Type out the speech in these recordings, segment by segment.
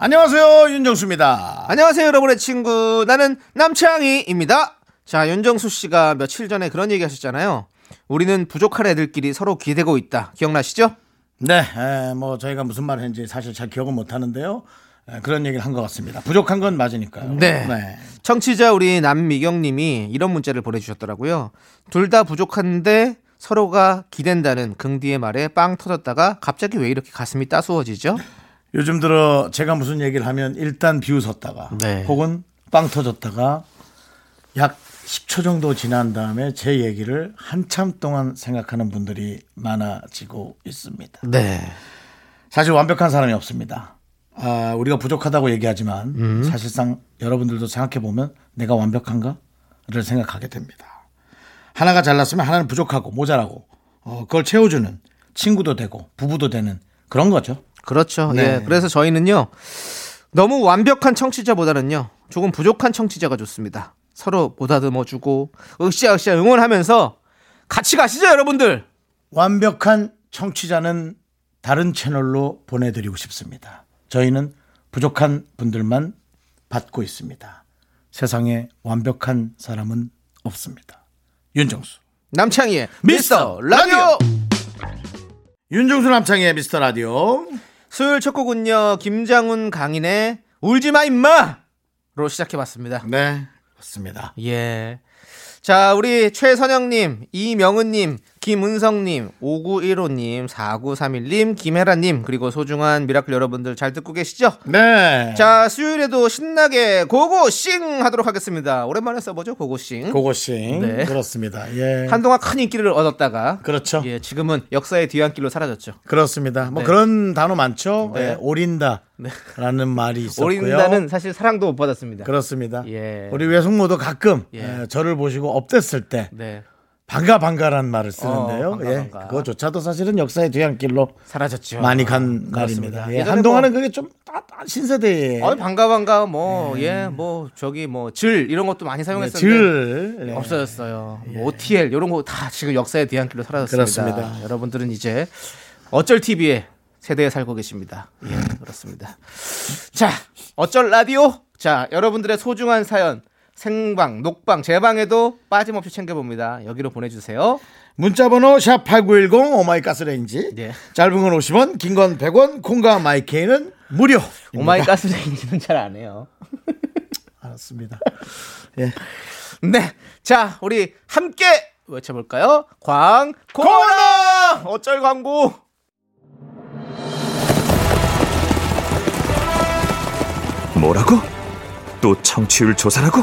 안녕하세요 윤정수입니다. 안녕하세요, 여러분의 친구. 나는 남창희입니다. 자, 윤정수 씨가 며칠 전에 그런 얘기 하셨잖아요. 우리는 부족한 애들끼리 서로 기대고 있다. 기억나시죠? 네, 에, 뭐 저희가 무슨 말을 했는지 사실 잘 기억은 못 하는데요. 에, 그런 얘기를 한 것 같습니다. 부족한 건 맞으니까요. 네. 청취자 우리 남미경 님이 이런 문자를 보내주셨더라고요. 둘 다 부족한데 서로가 기댄다는 긍디의 말에 빵 터졌다가 갑자기 왜 이렇게 가슴이 따스워지죠? 요즘 들어 제가 무슨 얘기를 하면 일단 비웃었다가 네. 혹은 빵 터졌다가 약 10초 정도 지난 다음에 제 얘기를 한참 동안 생각하는 분들이 많아지고 있습니다. 네. 사실 완벽한 사람이 없습니다. 아, 우리가 부족하다고 얘기하지만 사실상 여러분들도 생각해 보면 내가 완벽한가를 생각하게 됩니다. 하나가 잘났으면 하나는 부족하고 모자라고 어, 그걸 채워주는 친구도 되고 부부도 되는 그런 거죠. 그렇죠. 네. 예. 그래서 저희는요. 너무 완벽한 청취자보다는요. 조금 부족한 청취자가 좋습니다. 서로 보다듬어 주고 으쌰으쌰 응원하면서 같이 가시죠, 여러분들. 완벽한 청취자는 다른 채널로 보내드리고 싶습니다. 저희는 부족한 분들만 받고 있습니다. 세상에 완벽한 사람은 없습니다. 윤정수. 남창희의 미스터 라디오. 윤정수 남창희의 미스터 라디오. 수요일 첫 곡은요. 김장훈 강인의 울지마 임마로 시작해봤습니다. 네, 맞습니다. 예. 자, 우리 최선영님, 이명은님, 김은성님, 5915님, 4931님, 김혜라님, 그리고 소중한 miracle 여러분들 잘 듣고 계시죠? 네. 자, 수요일에도 신나게 고고싱 하도록 하겠습니다. 오랜만에 써보죠, 고고싱. 고고싱. 네. 그렇습니다. 예. 한동안 큰 인기를 얻었다가, 그렇죠. 예, 지금은 역사의 뒤안길로 사라졌죠. 그렇습니다. 뭐 네. 그런 단어 많죠. 네. 예, 오린다. 라는 말이 있었고요. 오린다는 사실 사랑도 못 받았습니다. 그렇습니다. 예. 우리 외숙모도 가끔 예. 예, 저를 보시고 업됐을 때 네, 반가 반가라는 말을 쓰는데요. 어, 반가, 예, 반가. 그거조차도 사실은 역사의 뒤안길로 사라졌죠. 많이 간 그렇습니다. 말입니다. 예, 한동안은 뭐- 그게 좀 아, 신세대에 어, 반가 반가 뭐예뭐 저기 뭐 질 이런 것도 많이 사용했었는데 질 네. 없어졌어요. 뭐 OTL 이런 거 다 지금 역사의 뒤안길로 사라졌습니다. 그렇습니다. 여러분들은 이제 어쩔 TV에 세대에 살고 계십니다. 예, 그렇습니다. 자, 어쩔 라디오? 자, 여러분들의 소중한 사연 생방, 녹방, 재방에도 빠짐없이 챙겨봅니다. 여기로 보내주세요. 문자번호 샵 8910 oh my 가스레인지 네. 짧은 건 50원 긴 건 100원 콩과 마이케이는 무료 oh my 가스레인지는 잘 안 해요. 알았습니다. 예. 네. 자, 우리 함께 외쳐볼까요? 광고나! 어쩔 광고! 뭐라고? 또 청취율 조사라고?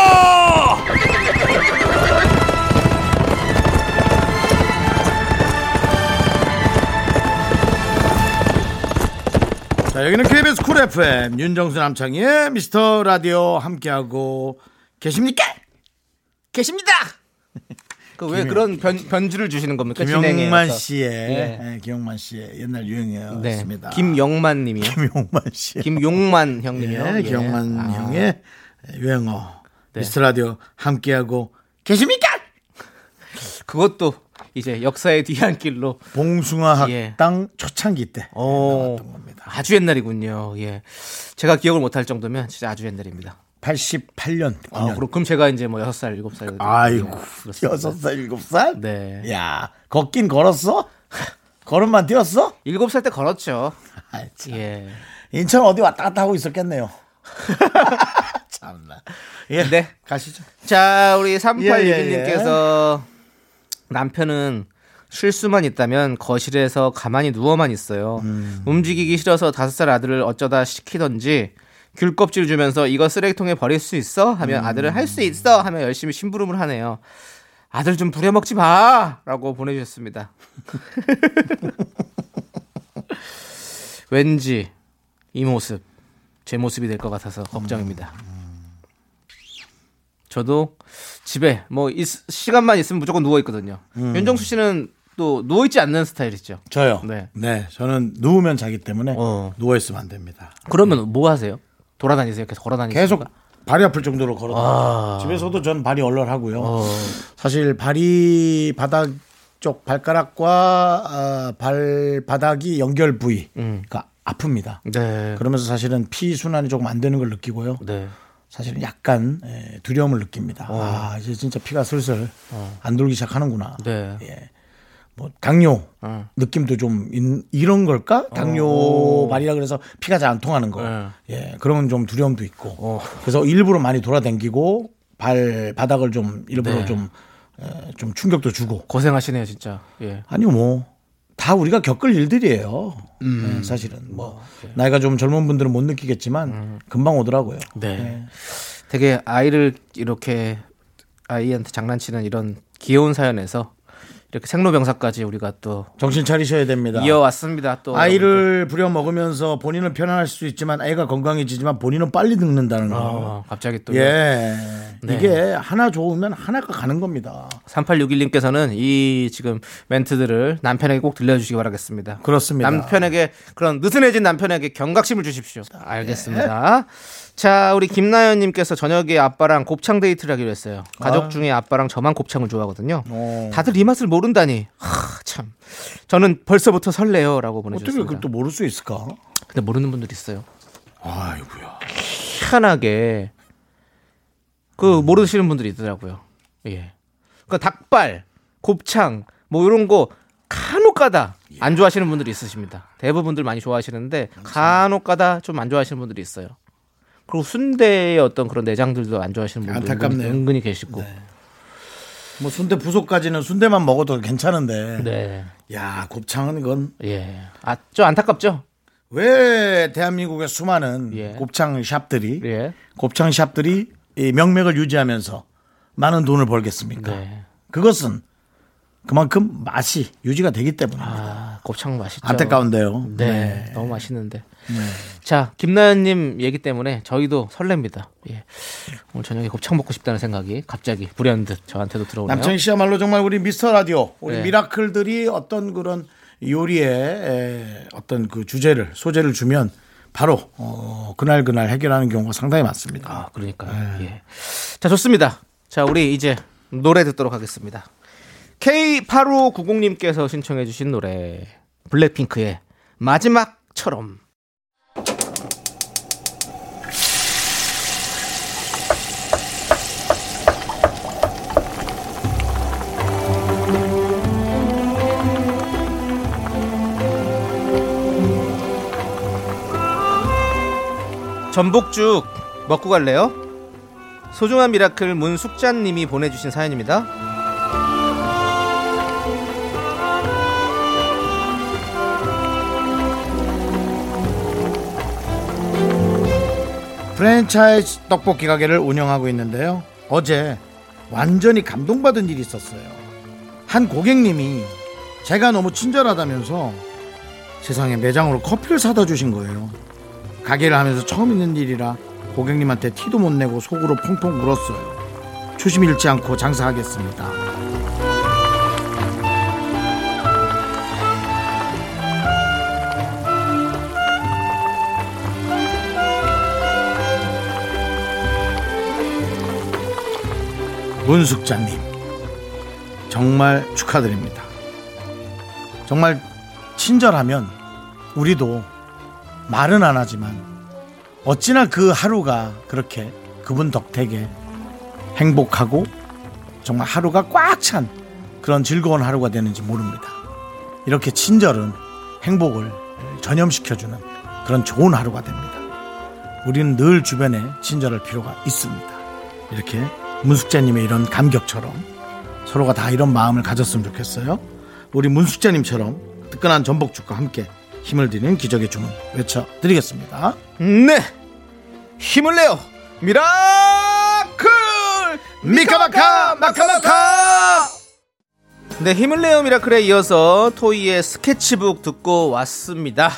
자 여기는 KBS Cool FM 윤정수 남창희의 미스터 라디오 함께하고 계십니까? 계십니다! 그왜 그런 변, 변주를 주시는 겁니까? 김용만 진행해서. 씨의 네. 예, 김용만 씨의 옛날 네. 유행이었습니다. 김영만 님이요. 김용만 씨. 김용만 형님이요. 예, 김용만 아. 형의 유행어 네. 미스터 라디오 함께하고 계십니까? 그것도 이제 역사의 뒤안길로 봉숭아 예. 학당 초창기 때 어, 나왔던 겁니다. 아주 옛날이군요. 예. 제가 기억을 못할 정도면 진짜 아주 옛날입니다. 88년. 아, 그럼, 그럼 제가 이제 뭐 6살, 7살. 아이고, 그렇습니다. 여섯 살 일곱 살 네. 야, 걷긴 걸었어? 걸음만 뛰었어? 7살 때 걸었죠. 참. 예. 인천 어디 왔다 갔다 하고 있었겠네요. 참나. 예. 네. 가시죠. 자, 우리 예, 예, 3861님께서 남편은 쉴 수만 있다면 거실에서 가만히 누워만 있어요. 음. 움직이기 싫어서 다섯 살 아들을 어쩌다 시키던지 귤 껍질 주면서 이거 쓰레기통에 버릴 수 있어? 하면 음. 아들은 할수 있어 하면 열심히 심부름을 하네요. 아들 좀 부려먹지 마 라고 보내주셨습니다. 왠지 이 모습 제 모습이 될 것 같아서 걱정입니다. 저도 집에 뭐 있- 시간만 있으면 무조건 누워 있거든요. 음. 윤정수 씨는 또 누워 있지 않는 스타일이죠. 저요. 네. 네. 저는 누우면 자기 때문에 어. 누워 있으면 안 됩니다. 그러면 뭐 하세요? 돌아다니세요? 계속 걸어다니세요? 계속 발이 아플 정도로 걸어. 아. 집에서도 전 발이 얼얼하고요. 어. 사실 발이 바닥 쪽 발가락과 아, 발바닥이 연결 부위가 아픕니다. 네. 그러면서 사실은 피 순환이 조금 안 되는 걸 느끼고요. 네. 사실은 약간 에, 두려움을 느낍니다. 어. 아 이제 진짜 피가 슬슬 안 돌기 시작하는구나. 네. 예. 뭐 당뇨 어. 느낌도 좀 인- 이런 걸까? 당뇨 발이라 그래서 피가 잘 안 통하는 거. 네. 예, 그런 좀 두려움도 있고. 어. 그래서 일부러 많이 돌아다니고 발 바닥을 좀 일부러 네. 좀, 에, 좀 충격도 주고. 고생하시네요, 진짜. 예. 아니요, 뭐. 다 우리가 겪을 일들이에요. 음. 네, 사실은 뭐 나이가 좀 젊은 분들은 못 느끼겠지만 금방 오더라고요. 음. 네. 되게 아이를 이렇게 아이한테 장난치는 이런 귀여운 사연에서 이렇게 생로병사까지 우리가 또 정신 차리셔야 됩니다. 이어왔습니다. 또 아이를 부려 먹으면서 본인은 편안할 수 있지만 아이가 건강해지지만 본인은 빨리 늙는다는 거. 어, 갑자기 또 예. 네. 이게 하나 좋으면 하나가 가는 겁니다. 3861님께서는 이 지금 멘트들을 남편에게 꼭 들려주시기 바라겠습니다. 그렇습니다. 남편에게 그런 느슨해진 남편에게 경각심을 주십시오. 알겠습니다. 자, 우리 김나연 님께서 저녁에 아빠랑 곱창 데이트를 하기로 했어요. 가족 중에 아빠랑 저만 곱창을 좋아하거든요. 어. 다들 이 맛을 모른다니. 하, 참. 저는 벌써부터 설레요라고 어떻게 보내 주셨습니다. 그걸 또 모를 수 있을까? 근데 모르는 분들이 있어요. 아이고야. 희한하게 그 모르시는 분들이 있더라고요. 예. 그 닭발, 곱창 뭐 이런 거 간혹가다 안 좋아하시는 분들이 있으십니다. 대부분들 많이 좋아하시는데 간혹가다 좀 안 좋아하시는 분들이 있어요. 그리고 순대의 어떤 그런 내장들도 안 좋아하시는 분들 안타깝네요. 은근히, 은근히 계시고. 뭐 순대 부속까지는 순대만 먹어도 괜찮은데. 네. 야, 곱창은 이건 예. 아, 좀 안타깝죠? 왜 대한민국의 수많은 예. 곱창 샵들이 예. 곱창 샵들이 이 명맥을 유지하면서 많은 돈을 벌겠습니까? 네. 그것은 그만큼 맛이 유지가 되기 때문입니다. 아, 곱창 맛있죠. 안타까운데요. 네, 너무 맛있는데. 자, 김나연님 얘기 때문에 저희도 설렙니다. 예. 오늘 저녁에 곱창 먹고 싶다는 생각이 갑자기 불현듯 저한테도 들어오네요. 남창희 씨야말로 정말 우리 미스터 라디오 우리 네. 미라클들이 어떤 그런 요리에 에, 어떤 그 주제를 소재를 주면 바로 어, 그날 그날 해결하는 경우가 상당히 많습니다. 아, 그러니까요. 예. 자, 좋습니다. 자, 우리 이제 노래 듣도록 하겠습니다. K8590님께서 신청해 주신 노래 블랙핑크의 마지막처럼. 전복죽 먹고 갈래요? 소중한 miracle 문숙자님이 보내주신 사연입니다. 프랜차이즈 떡볶이 가게를 운영하고 있는데요. 어제 완전히 감동받은 일이 있었어요. 한 고객님이 제가 너무 친절하다면서 세상에 매장으로 커피를 사다 주신 거예요. 가게를 하면서 처음 있는 일이라 고객님한테 티도 못 내고 속으로 펑펑 울었어요. 초심 잃지 않고 장사하겠습니다. 문숙자님 정말 축하드립니다. 정말 친절하면 우리도 말은 안 하지만 어찌나 그 하루가 그렇게 그분 덕택에 행복하고 정말 하루가 꽉 찬 그런 즐거운 하루가 되는지 모릅니다. 이렇게 친절은 행복을 전염시켜주는 그런 좋은 하루가 됩니다. 우리는 늘 주변에 친절할 필요가 있습니다. 이렇게 문숙자님의 이런 감격처럼 서로가 다 이런 마음을 가졌으면 좋겠어요. 우리 문숙자님처럼 뜨끈한 전복죽과 함께 힘을 드리는 기적의 주문 외쳐드리겠습니다. 네 힘을 내요 miracle 마카마카 마카마카 네 힘을 내요 miracle에 이어서 토이의 스케치북 듣고 왔습니다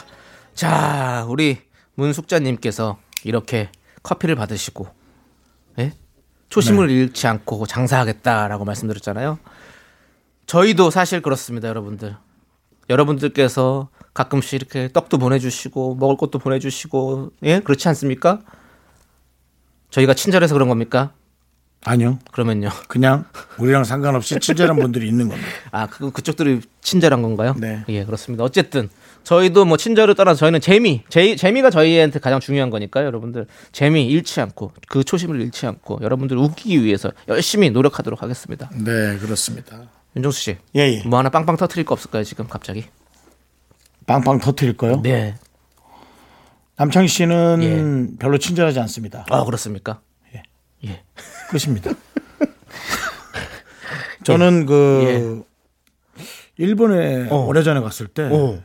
자 우리 문숙자님께서 이렇게 커피를 받으시고 예? 초심을 잃지 않고 장사하겠다라고 말씀드렸잖아요 저희도 사실 그렇습니다 여러분들 여러분들께서 가끔씩 이렇게 떡도 보내주시고 먹을 것도 보내주시고 예 그렇지 않습니까? 저희가 친절해서 그런 겁니까? 아니요. 그러면요. 그냥 우리랑 상관없이 친절한 분들이 있는 겁니다. 아, 그 그쪽들이 친절한 건가요? 네. 예, 그렇습니다. 어쨌든 저희도 뭐 친절을 떠나서 저희는 재미, 재, 재미가 저희한테 가장 중요한 거니까요, 여러분들. 재미 잃지 않고 그 초심을 잃지 않고 여러분들 웃기기 위해서 열심히 노력하도록 하겠습니다. 네, 그렇습니다. 윤정수 씨. 예, 예. 뭐 하나 빵빵 터트릴 거 없을까요, 지금 갑자기? 빵빵 터트릴 거요? 네. 남창희 씨는 별로 친절하지 않습니다. 아, 그렇습니까? 예. 예. 끝입니다. 저는 그 일본에 어. 오래전에 갔을 때 오.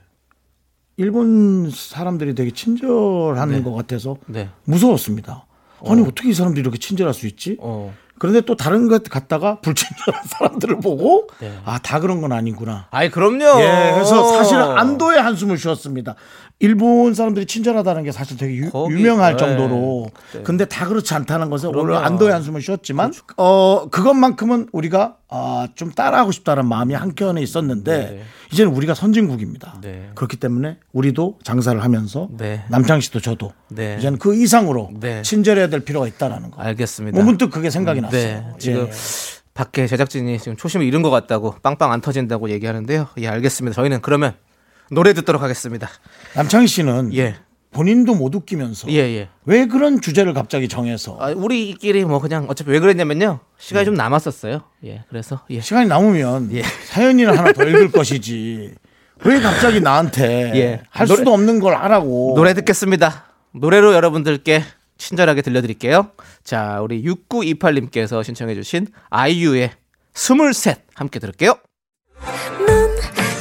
일본 사람들이 되게 친절한 것 같아서 네. 무서웠습니다. 아니 어떻게 이 사람들이 이렇게 친절할 수 있지? 어. 그런데 또 다른 것 갔다가 불친절한 사람들을 보고 네. 아다 그런 건 아니구나. 아이, 그럼요. 예, 그래서 사실은 안도의 한숨을 쉬었습니다. 일본 사람들이 친절하다는 게 사실 되게 유, 거기, 유명할 네. 정도로. 그때. 근데 다 그렇지 않다는 것은 오늘 그럼요. 안도의 한숨을 쉬었지만, 어, 그것만큼은 우리가 아, 좀 따라하고 싶다는 마음이 한켠에 있었는데, 네. 이제는 우리가 선진국입니다. 네. 그렇기 때문에 우리도 장사를 하면서 네. 남창 씨도 저도 네. 이제는 그 이상으로 네. 친절해야 될 필요가 있다라는 거. 알겠습니다. 뭐 문득 그게 생각이 났어요. 네, 지금 예. 밖에 제작진이 지금 초심을 잃은 것 같다고 빵빵 안 터진다고 얘기하는데요. 예, 알겠습니다. 저희는 그러면 노래 듣도록 하겠습니다. 남창희 씨는 예, 본인도 못 웃기면서 예, 예. 왜 그런 주제를 갑자기 정해서 아, 우리끼리 뭐 그냥 어차피 왜 그랬냐면요. 시간이 네. 좀 남았었어요. 예, 그래서 예. 시간이 남으면 예. 사연이나 하나 더 읽을 것이지 왜 갑자기 나한테 예. 할 노래- 수도 없는 걸 하라고 노래 듣겠습니다. 노래로 여러분들께 친절하게 들려드릴게요. 자, 우리 6928님께서 신청해주신 아이유의 스물셋 함께 들을게요.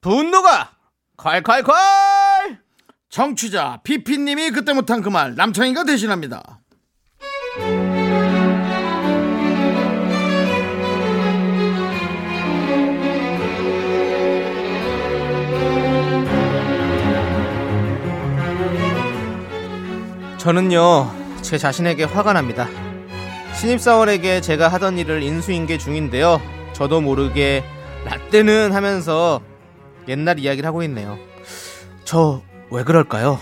분노가 콸콸콸! 정취자 피피님이 그때 못한 그 말 남창희가 대신합니다. 저는요 제 자신에게 화가 납니다. 신입사원에게 제가 하던 일을 인수인계 중인데요. 저도 모르게 라떼는 하면서 옛날 이야기를 하고 있네요 저 왜 그럴까요?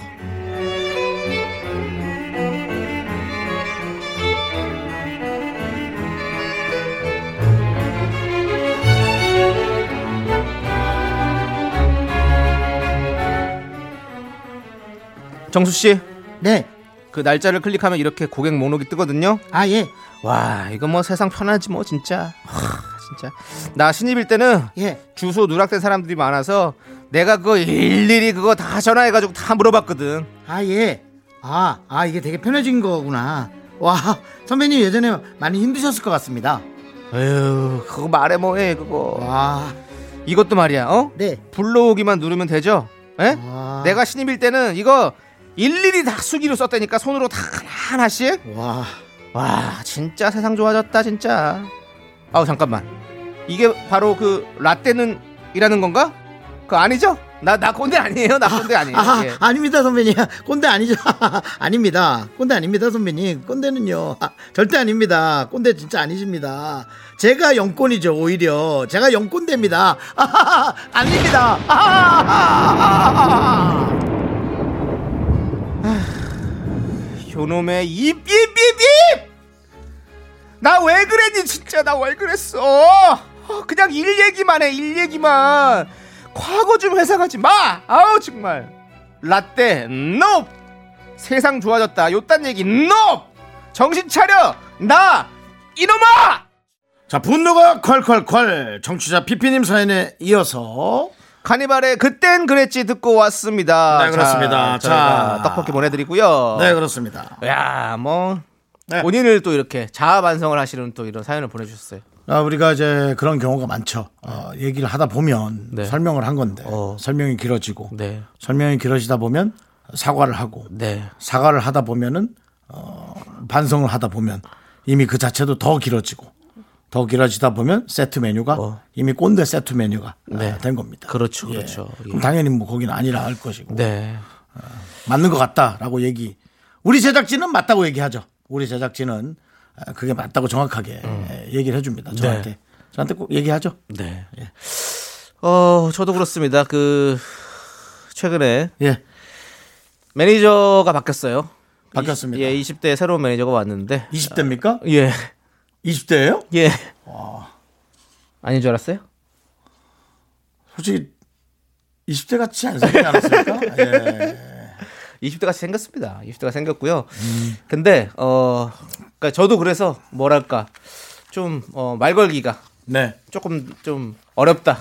정수 씨 네 그 날짜를 클릭하면 이렇게 고객 목록이 뜨거든요 아 예. 와 이거 뭐 세상 편하지 뭐 진짜 하, 진짜 나 신입일 때는 예. 주소 누락된 사람들이 많아서 내가 그거 일일이 그거 다 전화해가지고 다 물어봤거든 아 예. 아, 아 이게 되게 편해진 거구나. 와, 선배님 예전에 많이 힘드셨을 것 같습니다. 에휴 그거 말해 뭐해 그거 와. 이것도 말이야 어 네. 불러오기만 누르면 되죠 에? 와. 내가 신입일 때는 이거 일일이 다 수기로 썼다니까 손으로 다 하나씩 와. 와 진짜 세상 좋아졌다 진짜 아우 잠깐만 이게 바로 그 라떼는 이라는 건가? 그 아니죠? 나, 나 꼰대 아니에요? 나 꼰대 아니에요. 아, 예. 아닙니다 선배님 꼰대 아니죠 아닙니다 꼰대 아닙니다 선배님 꼰대는요 아, 절대 아닙니다 꼰대 진짜 아니십니다 제가 영꼰이죠 오히려 제가 영꼰대입니다 아, 아닙니다 아, 요놈의 입, 입, 입, 입! 나 왜 그랬니, 진짜. 나 왜 그랬어. 어, 그냥 일 얘기만 해, 일 얘기만. 과거 좀 회상하지 마! 아우, 정말. 라떼, no! 세상 좋아졌다. 요딴 얘기, no! 정신 차려! 나! 이놈아! 자 분노가 콸콸콸 정취자 피피님 사연에 이어서 카니발의 그땐 그랬지 듣고 왔습니다. 네, 그렇습니다. 자, 자. 떡볶이 보내드리고요. 네 그렇습니다 야, 뭐 네. 본인을 또 이렇게 자아 반성을 하시는 또 이런 사연을 보내주셨어요. 아, 우리가 이제 그런 경우가 많죠. 어, 얘기를 하다 보면 네. 설명을 한 건데 어. 설명이 길어지고 네, 설명이 길어지다 보면 사과를 하고 네, 사과를 하다 보면은 어, 반성을 하다 보면 이미 그 자체도 더 길어지고 더 길어지다 보면 세트 메뉴가 어. 이미 꼰대 세트 메뉴가 네. 아, 된 겁니다. 그렇죠, 예. 그렇죠. 예. 그럼 당연히 뭐 거기는 아니라 할 것이고 네. 맞는 것 같다라고 얘기. 우리 제작진은 맞다고 얘기하죠. 우리 제작진은 아, 그게 맞다고 정확하게 예, 얘기를 해줍니다. 저한테 저한테 꼭 얘기하죠. 네. 어, 저도 그렇습니다. 그 최근에 예, 매니저가 바뀌었어요. 바뀌었습니다. 예, 20대 새로운 매니저가 왔는데 20대입니까? 예, 20대예요? 예. 아닌 줄 알았어요? 솔직히 20대 같이 안 생기지 않았습니까? 예. 20대 같이 생겼습니다. 20대가 생겼고요. 근데 어, 그러니까 저도 그래서 뭐랄까 좀 어, 말 걸기가 네. 조금 좀 어렵다.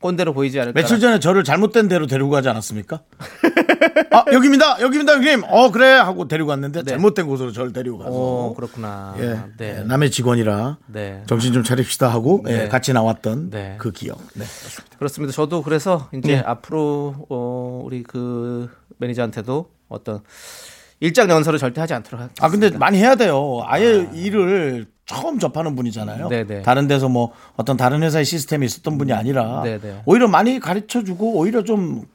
꼰대로 보이지 않을까. 며칠 전에 저를 잘못된 데로 데리고 가지 않았습니까? 아 여기입니다, 여기입니다, 형님. 어 그래 하고 데리고 갔는데 네. 잘못된 곳으로 저를 데리고 가서 어, 그렇구나. 예, 네. 예, 남의 직원이라 네. 정신 좀 차립시다 하고 네. 예, 같이 나왔던 네. 그 기억. 네. 그렇습니다. 저도 그래서 이제 네. 앞으로 어, 우리 그 매니저한테도 어떤 일장 연설을 절대 하지 않도록 하겠습니다. 아 근데 많이 해야 돼요. 아예 일을 처음 접하는 분이잖아요. 네네. 다른 데서 뭐 어떤 다른 회사의 시스템이 있었던 분이 아니라 네네. 오히려 많이 가르쳐 주고 오히려 좀 그,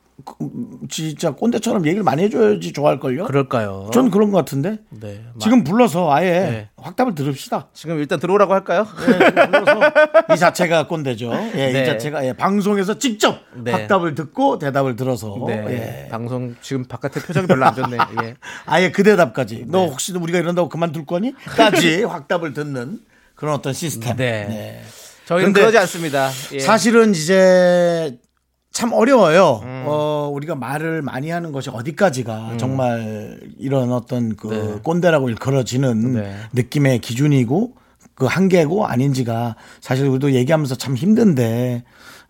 진짜 꼰대처럼 얘기를 많이 해줘야지 좋아할 걸요. 그럴까요? 전 그런 것 같은데 네. 마- 지금 불러서 아예 네. 확답을 들읍시다. 지금 일단 들어오라고 할까요? 예, 지금 불러서 이 자체가 꼰대죠. 예, 네. 이 자체가 예, 방송에서 직접 네. 확답을 듣고 대답을 들어서 네. 예. 방송 지금 바깥에 표정이 별로 안 좋네. 예. 아예 그 대답까지 너 혹시 우리가 이런다고 그만둘 거니? 까지 확답을 듣는 그런 어떤 시스템. 네. 네. 저희는 그러지 않습니다. 예. 사실은 이제 참 어려워요. 어, 우리가 말을 많이 하는 것이 어디까지가 정말 이런 어떤 그 네. 꼰대라고 일컬어지는 네. 느낌의 기준이고 그 한계고 아닌지가 사실 우리도 얘기하면서 참 힘든데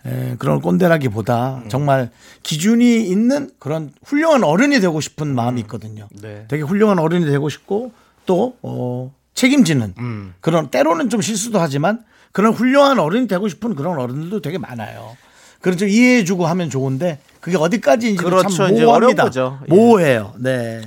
에, 그런 꼰대라기보다 음. 정말 기준이 있는 그런 훌륭한 어른이 되고 싶은 마음이 있거든요. 네. 되게 훌륭한 어른이 되고 싶고 또 어, 책임지는 음. 그런 때로는 좀 실수도 하지만 그런 훌륭한 어른이 되고 싶은 그런 어른들도 되게 많아요. 그런 좀 이해해주고 하면 좋은데 그게 어디까지인지 그렇죠. 참 모호합니다. 예. 모호해요. 네.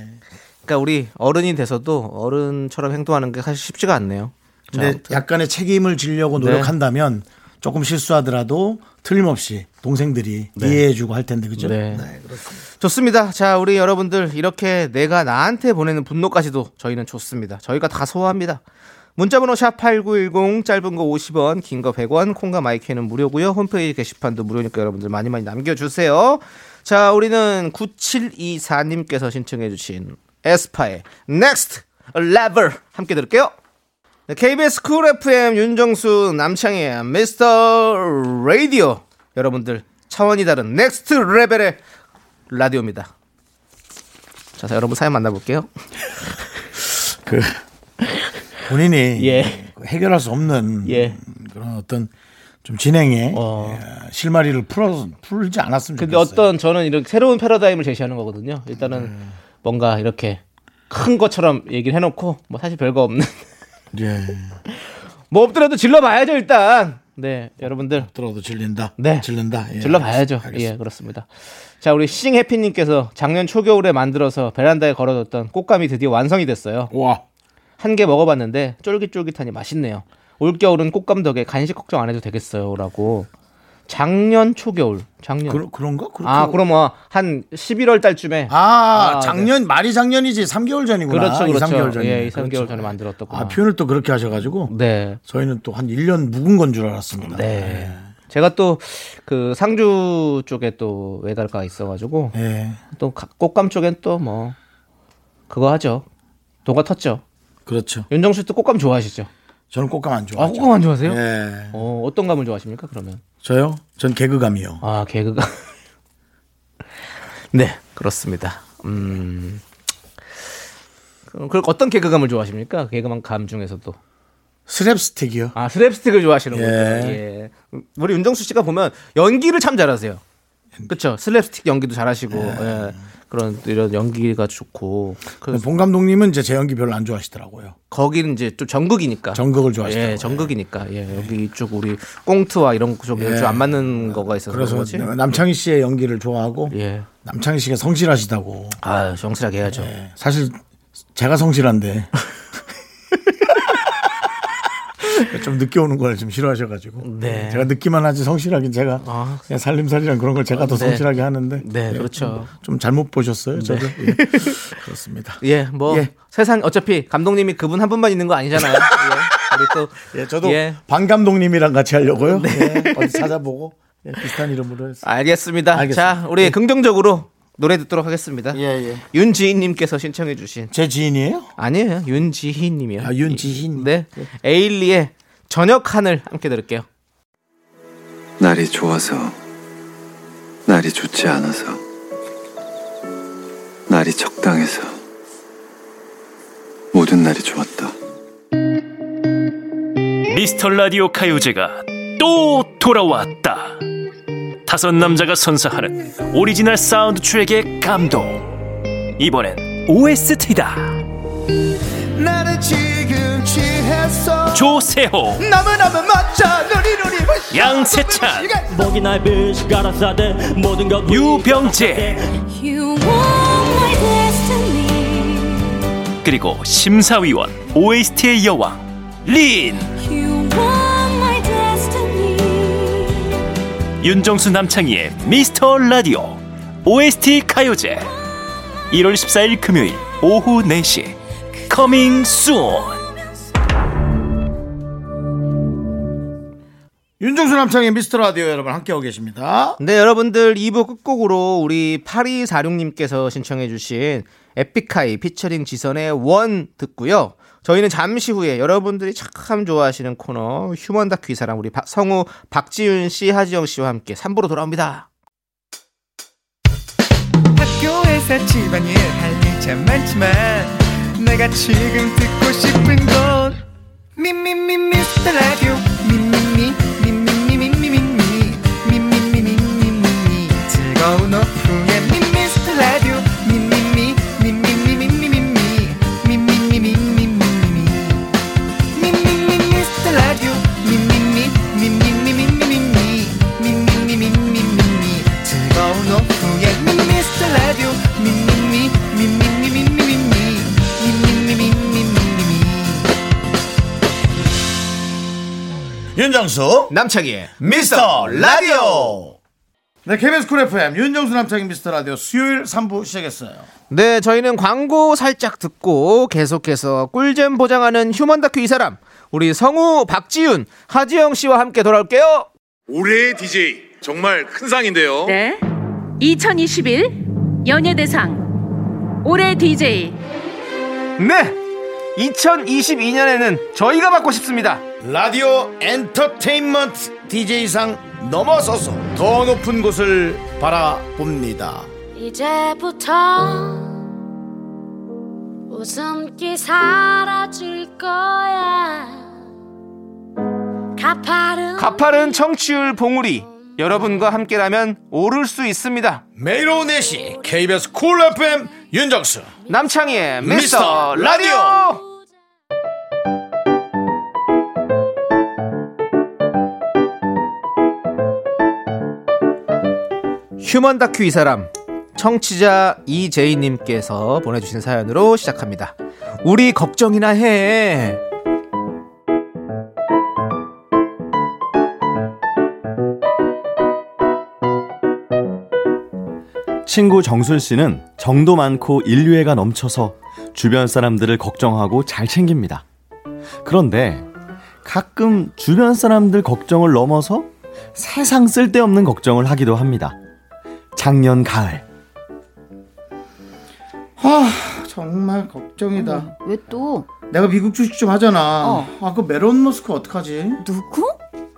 그러니까 우리 어른이 돼서도 어른처럼 행동하는 게 사실 쉽지가 않네요. 자, 근데. 약간의 책임을 지려고 네. 노력한다면 조금 실수하더라도 틀림없이 동생들이 이해해주고 할 텐데 그죠? 네. 그렇습니다. 좋습니다. 자, 우리 여러분들 이렇게 내가 나한테 보내는 분노까지도 저희는 좋습니다. 저희가 다 소화합니다. 문자번호 샵 8910 짧은 거 50원 긴 거 100원 콩과 마이크는 무료고요. 홈페이지 게시판도 무료니까 여러분들 많이 많이 남겨주세요. 자 우리는 9724님께서 신청해 주신 에스파의 Next Level 함께 들을게요. 네, KBS 쿨 FM 윤정수 남창희의 미스터 라디오 여러분들 차원이 다른 next level의 라디오입니다. 자, 자, 여러분 사연 만나볼게요. 그 본인이 예. 그 해결할 수 없는 예. 그런 어떤 좀 진행에 어. 예, 실마리를 풀어 풀지 않았으면 근데 좋겠어요. 어떤 저는 이렇게 새로운 패러다임을 제시하는 거거든요. 일단은 뭔가 이렇게 큰 것처럼 얘기를 해놓고 뭐 사실 별거 없는 예. 뭐 없더라도 질러봐야죠 일단. 네, 여러분들 들어도 질린다. 네. 질른다. 예, 질러봐야죠. 알겠습니다. 예, 그렇습니다. 자, 우리 싱 해피님께서 작년 초겨울에 만들어서 베란다에 걸어뒀던 꽃감이 드디어 완성이 됐어요. 와. 한 개 먹어봤는데 쫄깃쫄깃하니 맛있네요. 올겨울은 꽃감 덕에 간식 걱정 안 해도 되겠어요라고 작년 초겨울. 작년. 그러, 그런가? 그렇게 아, 그럼 뭐 한 11월 달쯤에 아, 아, 작년 말이 작년이지 3개월 전이구나. 그렇죠, 2, 그렇죠. 3개월 전이. 예, 2, 3개월 전에 만들었더구나. 아, 표현을 또 그렇게 하셔가지고 네. 저희는 또 한 1년 묵은 건 줄 알았습니다. 네. 제가 또 그 상주 쪽에 또 외달가가 있어가지고 예. 또 가- 꽃감 쪽엔 또 뭐 그거 하죠. 도가 텄죠. 그렇죠. 윤정수 씨도 꽃감 좋아하시죠? 저는 꽃감 안 아, 좋아하죠. 꽃감 안 좋아하세요? 예. 어, 어떤 감을 좋아하십니까? 그러면 저요? 전 개그감이요. 아 개그가 네 그렇습니다. 음. 그럼 그 어떤 개그감을 좋아하십니까? 개그만 감 중에서도 스랩스틱이요. 아 스랩스틱을 좋아하시는군요. 예. 예. 우리 윤정수 씨가 보면 연기를 참 잘하세요. 그렇죠. 슬랩스틱 연기도 잘하시고 예. 그런 이런 연기가 좋고 그봉 감독님은 이제 제 연기 별로 안 좋아하시더라고요. 거기는 이제 좀 전극이니까 전극을 좋아하시더라고요. 예, 전극이니까 예, 여기 이쪽 우리 꽁트와 이런 쪽이 예. 좀안 맞는 거가 있어서 그래서 그런 거지. 남창희 씨의 연기를 좋아하고 예. 남창희 씨가 성실하시다고. 아, 정실하게 해야죠. 사실 제가 성실한데 좀 늦게 오는 걸 좀 싫어하셔가지고 네. 제가 늦기만 하지 성실하긴 제가 아. 그냥 살림살이랑 그런 걸 제가 더 네. 성실하게 하는데 네, 예, 그렇죠. 좀 잘못 보셨어요 저도 예. 그렇습니다 예, 뭐 예. 세상 어차피 감독님이 그분 한 분만 있는 거 아니잖아요. 예. 우리 또 예, 저도 예. 방 감독님이랑 같이 하려고요 네. 예, 어디 찾아보고 예, 비슷한 이름으로 했어요 알겠습니다. 알겠습니다. 자, 우리 긍정적으로 노래 듣도록 하겠습니다. 예, 예. 윤지희님께서 신청해주신 제 지인이에요? 아니에요, 윤지희님이요. 아, 윤지희님. 네, 에일리의 저녁 하늘 함께 들을게요. 날이 좋아서 날이 좋지 않아서 날이 적당해서 모든 날이 좋았다. 미스터 라디오 가요제가 또 돌아왔다. 다섯 남자가 선사하는 오리지널 사운드 트랙의 감동. 이번엔 OST다. 취했어 조세호, 너무너무 멋져. 눈이 눈이 부셔 양세찬, 목이 날 비가라사대 모든 것 유병재. 그리고 심사위원 OST의 여왕 린. 윤정수 남창희의 미스터 라디오 OST 가요제. 1월 14일 금요일 오후 4시. coming soon 윤정수 남창희의 미스터 라디오 여러분 함께하고 계십니다 네, 여러분들 2부 끝곡으로 우리 8246님께서 신청해주신 에픽하이 피처링 지선의 One 듣고요. 저희는 잠시 후에 여러분들이 참 좋아하시는 코너 휴먼 다큐 이 사람 우리 박- 성우 박지윤 씨, 하지영 씨와 함께 3부로 돌아옵니다. 학교에서 집안일 할일참 많지만 내가 지금 듣고 싶은 건 미미미 미스터 라디오 미미미 즐거운 오후에 미스터 라디오 미미미 미미미 미미미 미미미 미미미 미미미 미스터 라디오 미미미 미미미 미미미 미미미 미미미 즐거운 오후에 미스터 라디오 미미미 미미미 미미미 미미미 미미미 윤정수 남창희의 미스터 라디오 네 KBS Cool FM 윤정수 남창희의 미스터 라디오 수요일 3부 시작했어요 네, 저희는 광고 살짝 듣고 계속해서 꿀잼 보장하는 휴먼 다큐 이 사람 우리 성우 박지윤, 하지영 씨와 함께 돌아올게요. 올해의 DJ 정말 큰 상인데요. 네. 2021 연예대상 올해 DJ 네, 2022년에는 저희가 받고 싶습니다. 라디오 엔터테인먼트 DJ상 넘어서서 더 높은 곳을 바라봅니다 이제부터 웃음기 사라질 거야. 가파른 가파른 청취율 봉우리 여러분과 함께라면 오를 수 있습니다. 매일 오후 4시 KBS Cool FM 윤정수 남창희의 미스터 미스터 라디오. 휴먼 다큐 이 사람 청취자 이재희님께서 보내주신 사연으로 시작합니다. 우리 걱정이나 해. 친구 정순 씨는 정도 많고 인류애가 넘쳐서 주변 사람들을 걱정하고 잘 챙깁니다. 그런데 가끔 주변 사람들 걱정을 넘어서 세상 쓸데없는 걱정을 하기도 합니다. 작년 가을 아 정말 걱정이다. 왜 또? 내가 미국 주식 좀 하잖아. 어. 아그 메론 머스크 어떡하지? 누구?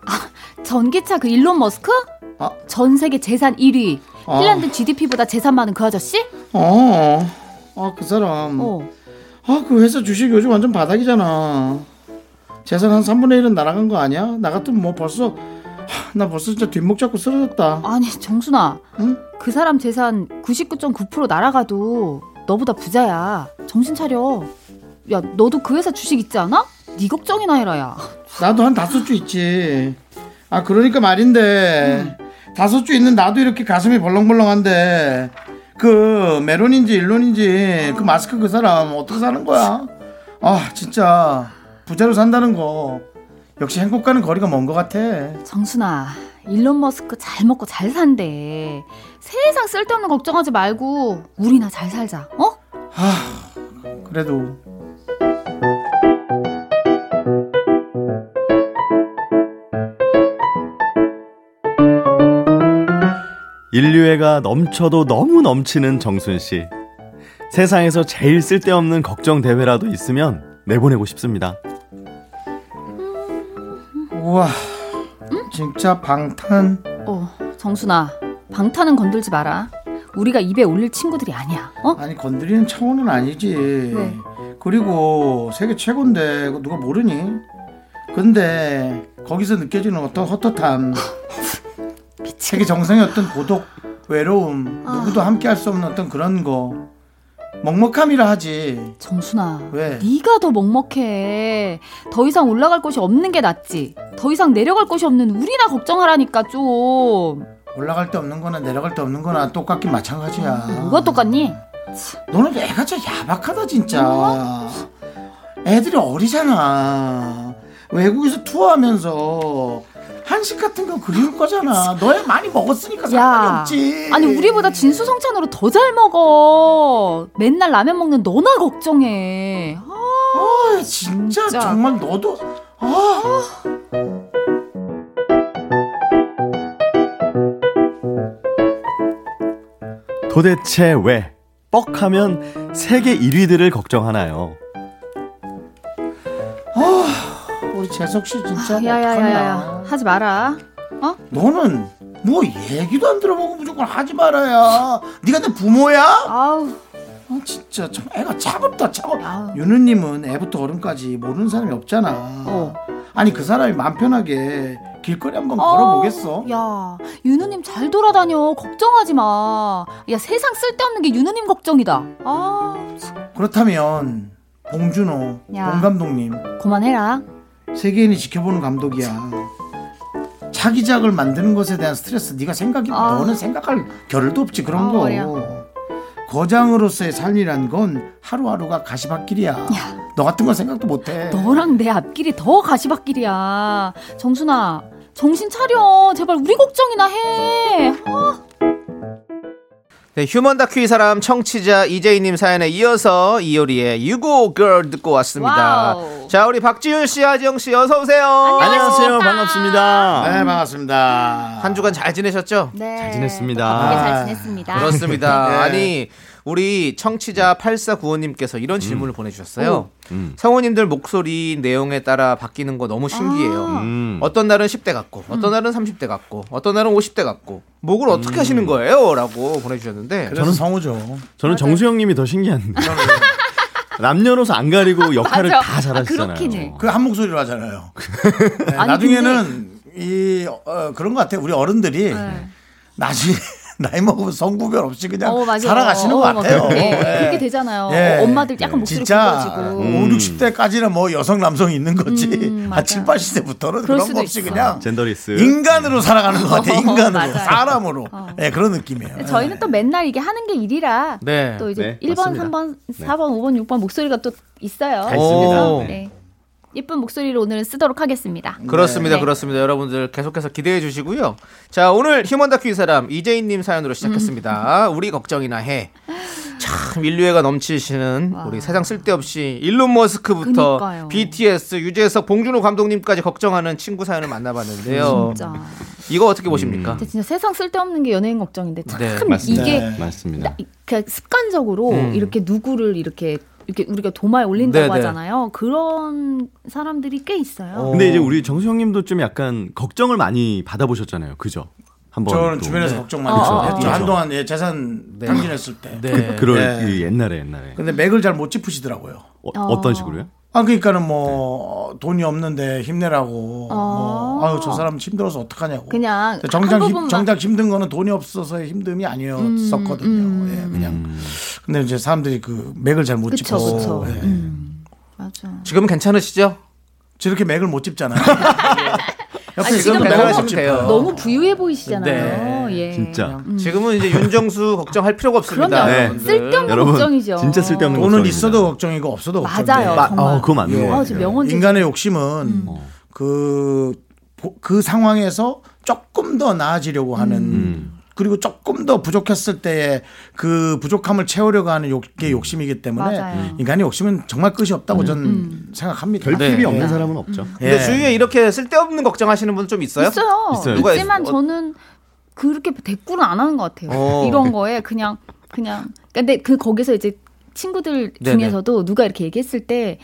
아, 전기차 그 일론 머스크? 아. 전 세계 재산 1위. 아. 핀란드 GDP보다 재산 많은 그 아저씨? 어. 아그 사람. 어. 아그 회사 주식 요즘 완전 바닥이잖아. 재산 한 3분의 1은 날아간 거 아니야? 나 같으면 뭐 벌써 하, 나 벌써 진짜 뒷목 잡고 쓰러졌다. 아니, 정순아. 응? 그 사람 재산 99.9% 날아가도 너보다 부자야. 정신 차려. 야, 너도 그 회사 주식 있지 않아? 네 걱정이나 해라, 야. 나도 한 다섯 주 있지. 아 그러니까 말인데 다섯 주 있는 나도 이렇게 가슴이 벌렁벌렁한데 그 메론인지 일론인지 그 마스크 그 사람 어떻게 사는 거야? 아 진짜 부자로 산다는 거 역시 행복과는 거리가 먼 것 같아. 정순아, 일론 머스크 잘 먹고 잘 산대. 세상 쓸데없는 걱정하지 말고 우리나 잘 살자. 어? 그래도 인류애가 넘쳐도 너무 넘치는 정순 씨. 세상에서 제일 쓸데없는 걱정 대회라도 있으면 내보내고 싶습니다. 우와 진짜 방탄 어, 정순아. 방탄은 건들지 마라. 우리가 입에 올릴 친구들이 아니야. 어? 아니 건드리는 차원은 아니지. 왜? 그리고 세계 최고인데 누가 모르니? 근데 거기서 느껴지는 어떤 헛헛함, 세계 정상의 어떤 고독, 외로움, 아. 누구도 함께할 수 없는 어떤 그런 거, 먹먹함이라 하지. 정순아. 왜? 네가 더 먹먹해. 더 이상 올라갈 곳이 없는 게 낫지. 더 이상 내려갈 곳이 없는 우리나 걱정하라니까 좀. 올라갈 데 없는 거나 내려갈 데 없는 거나 똑같긴 마찬가지야. 뭐가 똑같니? 너는 애가 진짜 야박하다 진짜. 애들이 어리잖아. 외국에서 투어하면서 한식 같은 거 그리울 거잖아. 너애 많이 먹었으니까 상관이 야, 없지. 아니 우리보다 진수성찬으로 더 잘 먹어. 맨날 라면 먹는 너나 걱정해. 아, 아, 진짜, 정말 너도 아. 도대체 왜 뻑하면 세계 1위들을 걱정하나요? 우리 재석 씨 진짜 아, 야야야야, 어떡하냐. 하지 마라. 어? 너는 뭐 얘기도 안 들어보고 무조건 하지 말아야. 네가 내 부모야? 아우. 어, 진짜 참 애가 차갑다 차갑. 윤우님은 애부터 어른까지 모르는 사람이 없잖아. 어. 아니 그 사람이 마음 편하게 길거리 한번 걸어보겠어? 야, 윤우님 잘 돌아다녀. 걱정하지 마. 야, 세상 쓸데없는 게 윤우님 걱정이다. 아, 참. 그렇다면 봉준호, 야. 봉 감독님 그만해라. 세계인이 지켜보는 감독이야. 차기작을 만드는 것에 대한 스트레스 네가 생각이 아. 너는 생각할 겨를도 없지 그런 아, 거. 머리야. 거장으로서의 삶이란 건 하루하루가 가시밭길이야. 너 같은 건 생각도 못 해. 너랑 내 앞길이 더 가시밭길이야. 정순아, 정신 차려. 제발 우리 걱정이나 해. 아. 네, 휴먼 다큐 이 사람 청취자 이재희님 사연에 이어서 이효리의 U-Go-Girl 듣고 왔습니다. 와우. 자, 우리 박지윤 씨, 하지영 씨, 어서 오세요. 안녕하세요. 반갑습니다. 네, 반갑습니다. 한 주간 잘 지내셨죠? 네. 잘 지냈습니다. 잘 지냈습니다. 그렇습니다. 네. 아니, 우리 청취자 8495님께서 이런 질문을 보내주셨어요. 음. 성우님들 목소리 내용에 따라 바뀌는 거 너무 신기해요. 음. 어떤 날은 10대 같고, 어떤 날은 30대 같고, 어떤 날은 50대 같고, 목을 어떻게 하시는 거예요? 라고 보내주셨는데. 그래서 성우죠. 저는 정수영님이 더 신기한데. 남녀노소 안 가리고 역할을. 다 잘하시잖아요. 아, 그렇긴 해. 그한 목소리로 하잖아요. 네, 아니, 나중에는 이 어, 그런 것 같아. 우리 어른들이 네. 나중에 나이 먹으면 성구별 없이 그냥 어. 살아가시는 어, 것막 같아요. 그렇게, 예. 그렇게 되잖아요. 예. 어, 엄마들 약간 목소리 굵어지고. 5, 60대까지는 뭐 여성 남성이 있는 거지. 음, 한 7, 80대부터는 그럴 그런 거 없이 있어. 그냥 젠더리스. 인간으로 살아가는 것 같아. 어, 인간으로. 사람으로. 어. 예, 그런 느낌이에요. 저희는 또 맨날 이게 하는 게 일이라 네. 또 이제 네, 1번, 맞습니다. 3번, 4번, 5번, 6번 목소리가 또 있어요. 다 있습니다. 오. 네. 예쁜 목소리로 오늘은 쓰도록 하겠습니다. 그렇습니다. 네. 그렇습니다. 여러분들 계속해서 기대해 주시고요. 자, 오늘 휴먼 다큐 이 사람 이재인 님 사연으로 시작했습니다. 음. 우리 걱정이나 해. 참 인류애가 넘치시는 우리 세상 쓸데없이 일론 머스크부터 그니까요. BTS, 유재석, 봉준호 감독님까지 걱정하는 친구 사연을 만나봤는데요. 진짜. 이거 어떻게 보십니까? 근데 진짜 세상 쓸데없는 게 연예인 걱정인데 참 네, 맞습니다. 이게 네, 맞습니다. 나- 그냥 습관적으로 음. 이렇게 누구를 이렇게 이렇게 우리가 도마에 올린다고 네네. 하잖아요. 그런 사람들이 꽤 있어요. 근데 이제 우리 정수 형님도 좀 약간 걱정을 많이 받아보셨잖아요. 그죠? 한번 저는 또. 주변에서 네. 걱정 많이 어, 했죠. 그렇죠. 한동안 예, 재산 탕진했을 때. 그, 그럴 네. 그 옛날에 옛날에. 근데 맥을 잘 못 짚으시더라고요. 어, 어떤 식으로요? 아 그러니까는 뭐 돈이 없는데 힘내라고. 어. 뭐 아유 저 사람 힘들어서 어떡하냐고. 그냥 정작 한 힘, 정작 힘든 거는 돈이 없어서의 힘듦이 아니었었거든요. 음, 예, 그냥. 근데 이제 사람들이 그 맥을 잘 못 짚어서. 예. 음, 맞아. 지금은 괜찮으시죠? 저렇게 맥을 못 짚잖아요. 옆에 아니, 지금 너무-. 너무 부유해 보이시잖아요. 네. 예. 진짜. 지금은 이제 윤정수 걱정할 필요가 없습니다. 그럼요. 여러분들. 쓸데없는 여러분, 걱정이죠. 진짜 쓸데없는 돈은 걱정입니다. 있어도 걱정이고 없어도 걱정이고. 맞아요. 마- 정말. 어, 그거 맞네요. 아, 저 명언 진짜- 인간의 욕심은 음. 그, 보- 그 상황에서 조금 더 나아지려고 하는 음. 그리고 조금 더 부족했을 때의 그 부족함을 채우려고 하는 욕, 게 욕심이기 때문에 맞아요. 인간의 욕심은 정말 끝이 없다고 저는 음. 생각합니다. 결핍이 네. 없는 사람은 없죠. 근데 예. 주위에 이렇게 쓸데없는 걱정하시는 분 좀 있어요? 있어요. 있어요. 누가 있지만 있- 어- 저는 그렇게 대꾸를 안 하는 것 같아요. 어. 이런 거에 그냥 그냥 근데 그 거기서 이제 친구들 네네. 중에서도 누가 이렇게 얘기했을 때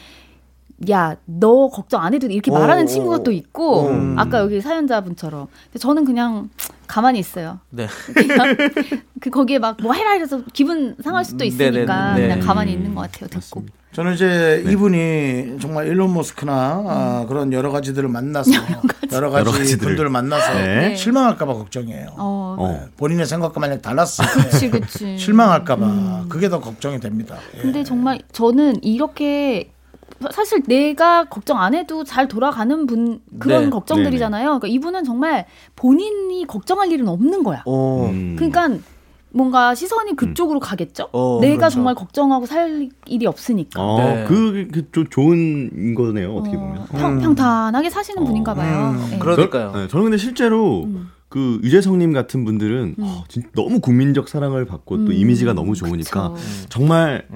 야, 너 걱정 안 해도 돼. 이렇게 오, 말하는 오, 친구가 또 있고, 음. 아까 여기 사연자분처럼. 근데 저는 그냥 가만히 있어요. 네. 그냥 그 거기에 막 뭐 해라 이래서 기분 상할 수도 음. 있으니까 네. 그냥 가만히 있는 것 같아요. 듣고. 저는 이제 이분이 정말 일론 머스크나 아, 그런 여러 가지들을 만나서 여러 가지, 여러 가지들을. 분들을 만나서 네. 실망할까봐 걱정이에요. 어, 네. 본인의 생각과 만약 달랐을 때. 실망할까봐 그게 더 걱정이 됩니다. 예. 근데 정말 저는 이렇게 사실 내가 걱정 안 해도 잘 돌아가는 분 그런 네. 걱정들이잖아요. 그러니까 이분은 정말 본인이 걱정할 일은 없는 거야. 어. 음. 그러니까 뭔가 시선이 그쪽으로 가겠죠. 어, 내가 그렇죠. 정말 걱정하고 살 일이 없으니까. 어, 네. 그, 그, 좀 좋은 거네요, 어떻게 보면. 어, 평, 평탄하게 사시는 분인가 봐요. 음, 예. 그러니까요. 저, 네, 저는 근데 실제로 음. 그 유재석님 같은 분들은 어, 진- 너무 국민적 사랑을 받고 또 음, 이미지가 너무 좋으니까 그쵸. 정말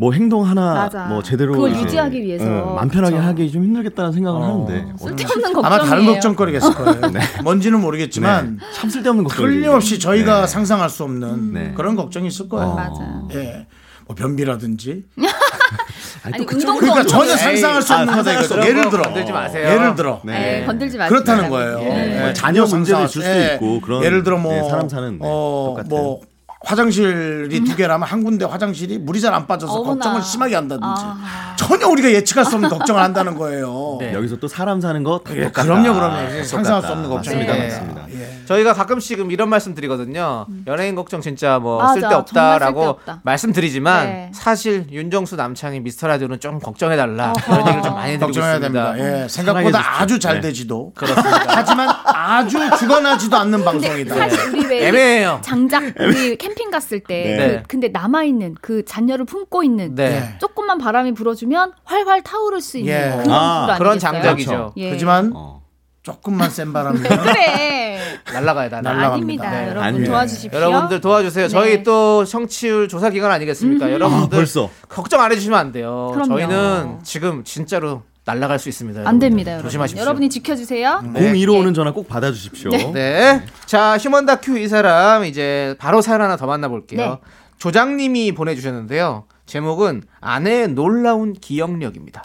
뭐 행동 하나 맞아. 뭐 제대로 그걸 이제, 유지하기 위해서. 예, 마음 편하게 그쵸. 하기 좀 힘들겠다는 생각을 어. 하는데 쓸데없는 걱정이에요. 아마 다른 걱정거리가 있을 거예요. 뭔지는 모르겠지만 네. 참 쓸데없는 걱정이 틀림없이 저희가 네. 상상할 수 없는 네. 그런 걱정이 있을 거예요. 어. 맞아. 예. 뭐 변비라든지. 아니 운동도 그러니까 엄청 전혀. 상상할 수 아, 없는 거다. 없는 예를 거 들어. 건들지 마세요. 예를 들어. 네, 건들지 마세요. 그렇다는 거예요. 예. 예. 자녀 문제도 상상할 있을 수- 수도 예. 있고 그런 예를 들어 뭐 네, 사람 사는 네, 어. 뭐 화장실이 두 개라면 한 군데 화장실이 물이 잘 안 빠져서 어머나. 걱정을 심하게 한다든지 아. 전혀 우리가 예측할 수 없는 걱정을 한다는 거예요. 네. 여기서 또 사람 사는 거다 예, 똑같다. 그럼요, 그럼요. 상상할 수. 없는 맞습니다, 걱정이다. 맞습니다. 예. 저희가 가끔씩은 이런 말씀 드리거든요. 연예인 걱정 진짜 뭐 음. 맞아, 쓸데없다라고 쓸데없다. 말씀드리지만 네. 사실 윤정수 남창희 미스터 라디오는 좀 걱정해 달라 이런 얘기를 좀 많이 드리고 있습니다. 됩니다. 예, 생각보다 아주. 잘 네. 되지도 하지만 아주 죽어나지도 않는 방송이다. 사실 우리 왜 애매해요. 장작 우리 캠핑 갔을 때 네. 그, 근데 남아 있는 그 잔여를 품고 있는 네. 조금만 바람이 불어주면 활활 타오를 수 있는 예. 그런 아, 불 그런? 장작이죠. 예. 하지만 어. 조금만 센 바람이 그래 날라가야 다 날라갑니다. 아닙니다. 네. 여러분 아니에요. 도와주십시오. 여러분들 도와주세요. 네. 저희 또 청취율 조사 기간 아니겠습니까? 아, 여러분들 벌써 걱정 안 해주시면 안 돼요. 그럼요. 저희는 지금 진짜로 날아갈 수 있습니다. 안 여러분들. 됩니다, 여러분. 조심하십시오. 여러분이 지켜주세요. 네. 02로 예. 오는 전화 꼭 받아주십시오. 네. 자, 휴먼 다큐 이 사람 이제 바로 사연 하나 더 만나볼게요. 네. 조장님이 보내주셨는데요. 제목은 아내의 놀라운 기억력입니다.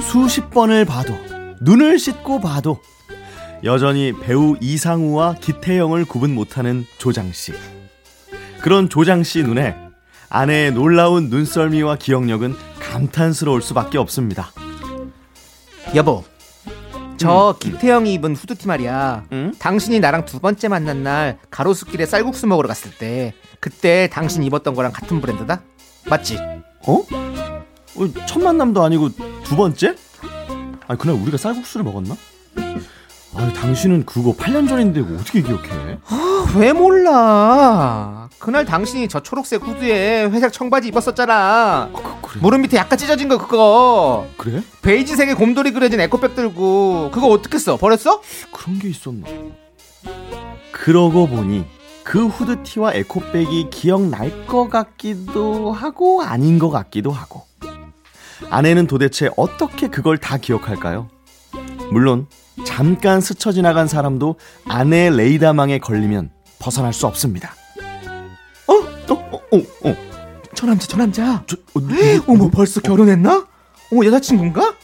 수십 번을 봐도 눈을 씻고 봐도 여전히 배우 이상우와 기태영을 구분 못하는 조장 씨. 그런 조장 씨 눈에 아내의 놀라운 눈썰미와 기억력은 감탄스러울 수밖에 없습니다. 여보, 저 기태형이 입은 후드티 말이야. 응? 당신이 나랑 두 번째 만난 날 가로수길에 쌀국수 먹으러 갔을 때 그때 당신 입었던 거랑 같은 브랜드다? 맞지? 어? 어, 첫 만남도 아니고 두 번째? 아니 그날 우리가 쌀국수를 먹었나? 아, 당신은 그거 8년 전인데 뭐 어떻게 기억해? 아, 왜 몰라? 그날 당신이 저 초록색 후드에 회색 청바지 입었었잖아. 무릎 밑에 약간 찢어진 거 그거. 그래? 베이지색의 곰돌이 그려진 에코백 들고 그거 어떻게 써? 버렸어? 그런 게 있었나? 그러고 보니 그 후드티와 에코백이 기억날 것 같기도 하고 아닌 것 같기도 하고 아내는 도대체 어떻게 그걸 다 기억할까요? 물론 잠깐 스쳐 지나간 사람도 아내의 레이더망에 걸리면 벗어날 수 없습니다. 어? 어? 어? 어? 어? 저 남자 저 남자. 저, 어, 누, 어머 벌써 결혼했나? 어머 여자친구인가?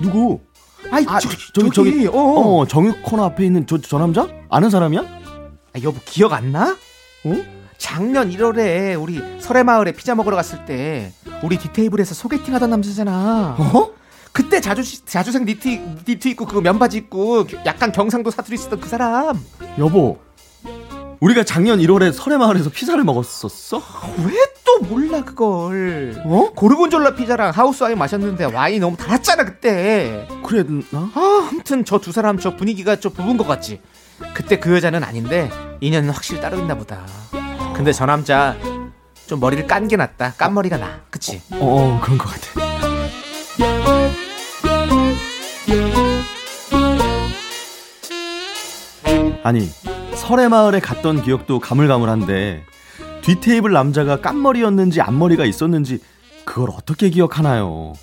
누구? 아이 아, 저, 저기 저기 어, 어, 정육 코너 앞에 있는 저, 저 남자? 아는 사람이야? 아, 여보 기억 안 나? 어? 작년 1월에 우리 설해마을에 피자 먹으러 갔을 때 우리 디테이블에서 소개팅 하던 남자잖아. 어? 그때 자주 자주색 니트 니트 입고 그 면바지 입고 약간 경상도 사투리 쓰던 그 사람. 여보, 우리가 작년 1월에 설해마을에서 피자를 먹었었어? 왜 또 몰라 그걸? 어? 고르곤졸라 피자랑 하우스 와인 마셨는데 와인 너무 달았잖아 그때. 그랬나? 아, 아무튼 저 두 사람 저 분위기가 좀 부은 것 같지. 그때 그 여자는 아닌데 인연은 확실히 따로 있나 보다. 근데 저 남자 좀 머리를 깐 게 낫다. 깐 머리가 나. 그치? 어, 어 그런 것 같아. 아니, 설해마을에 갔던 기억도 가물가물한데 뒤테이블 남자가 깐머리였는지 앞머리가 있었는지 그걸 어떻게 기억하나요?